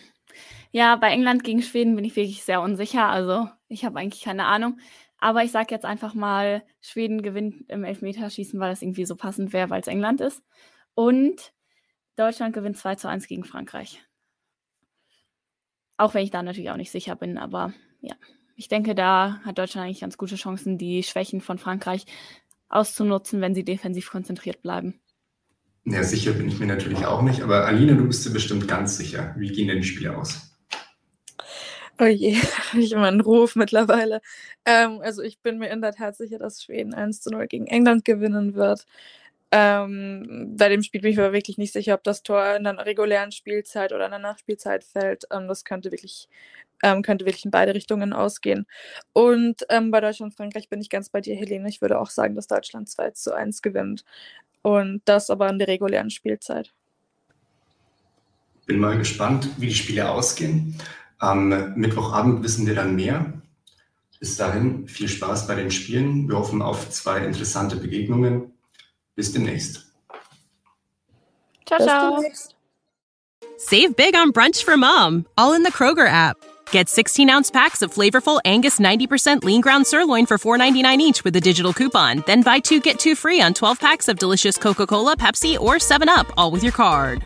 Speaker 3: Ja, bei England gegen Schweden bin ich wirklich sehr unsicher. Also ich habe eigentlich keine Ahnung. Aber ich sage jetzt einfach mal, Schweden gewinnt im Elfmeterschießen, weil das irgendwie so passend wäre, weil es England ist. Und Deutschland gewinnt 2 zu 1 gegen Frankreich. Auch wenn ich da natürlich auch nicht sicher bin, aber ja, ich denke, da hat Deutschland eigentlich ganz gute Chancen, die Schwächen von Frankreich auszunutzen, wenn sie defensiv konzentriert bleiben.
Speaker 1: Ja, sicher bin ich mir natürlich auch nicht, aber Alina, du bist dir bestimmt ganz sicher. Wie gehen denn die Spiele aus?
Speaker 2: Oh je, (laughs) ich immer einen Ruf mittlerweile. Ähm, also ich bin mir in der Tat sicher, dass Schweden 1 zu 0 gegen England gewinnen wird. Ähm, bei dem Spiel bin ich mir wirklich nicht sicher, ob das Tor in der regulären Spielzeit oder in der Nachspielzeit fällt. Ähm, das könnte wirklich, ähm, könnte wirklich in beide Richtungen ausgehen. Und ähm, bei Deutschland und Frankreich bin ich ganz bei dir, Helene. Ich würde auch sagen, dass Deutschland 2 zu 1 gewinnt. Und das aber in der regulären Spielzeit.
Speaker 1: Bin mal gespannt, wie die Spiele ausgehen. Am Mittwochabend wissen wir dann mehr. Bis dahin viel Spaß bei den Spielen. Wir hoffen auf zwei interessante Begegnungen. Bis demnächst.
Speaker 3: Ciao, ciao.
Speaker 4: Save big on brunch for mom, all in the Kroger app. Get 16 ounce packs of flavorful Angus 90% lean ground sirloin for $4.99 each with a digital coupon. Then buy two get two free on 12 packs of delicious Coca Cola, Pepsi, or 7UP, all with your card.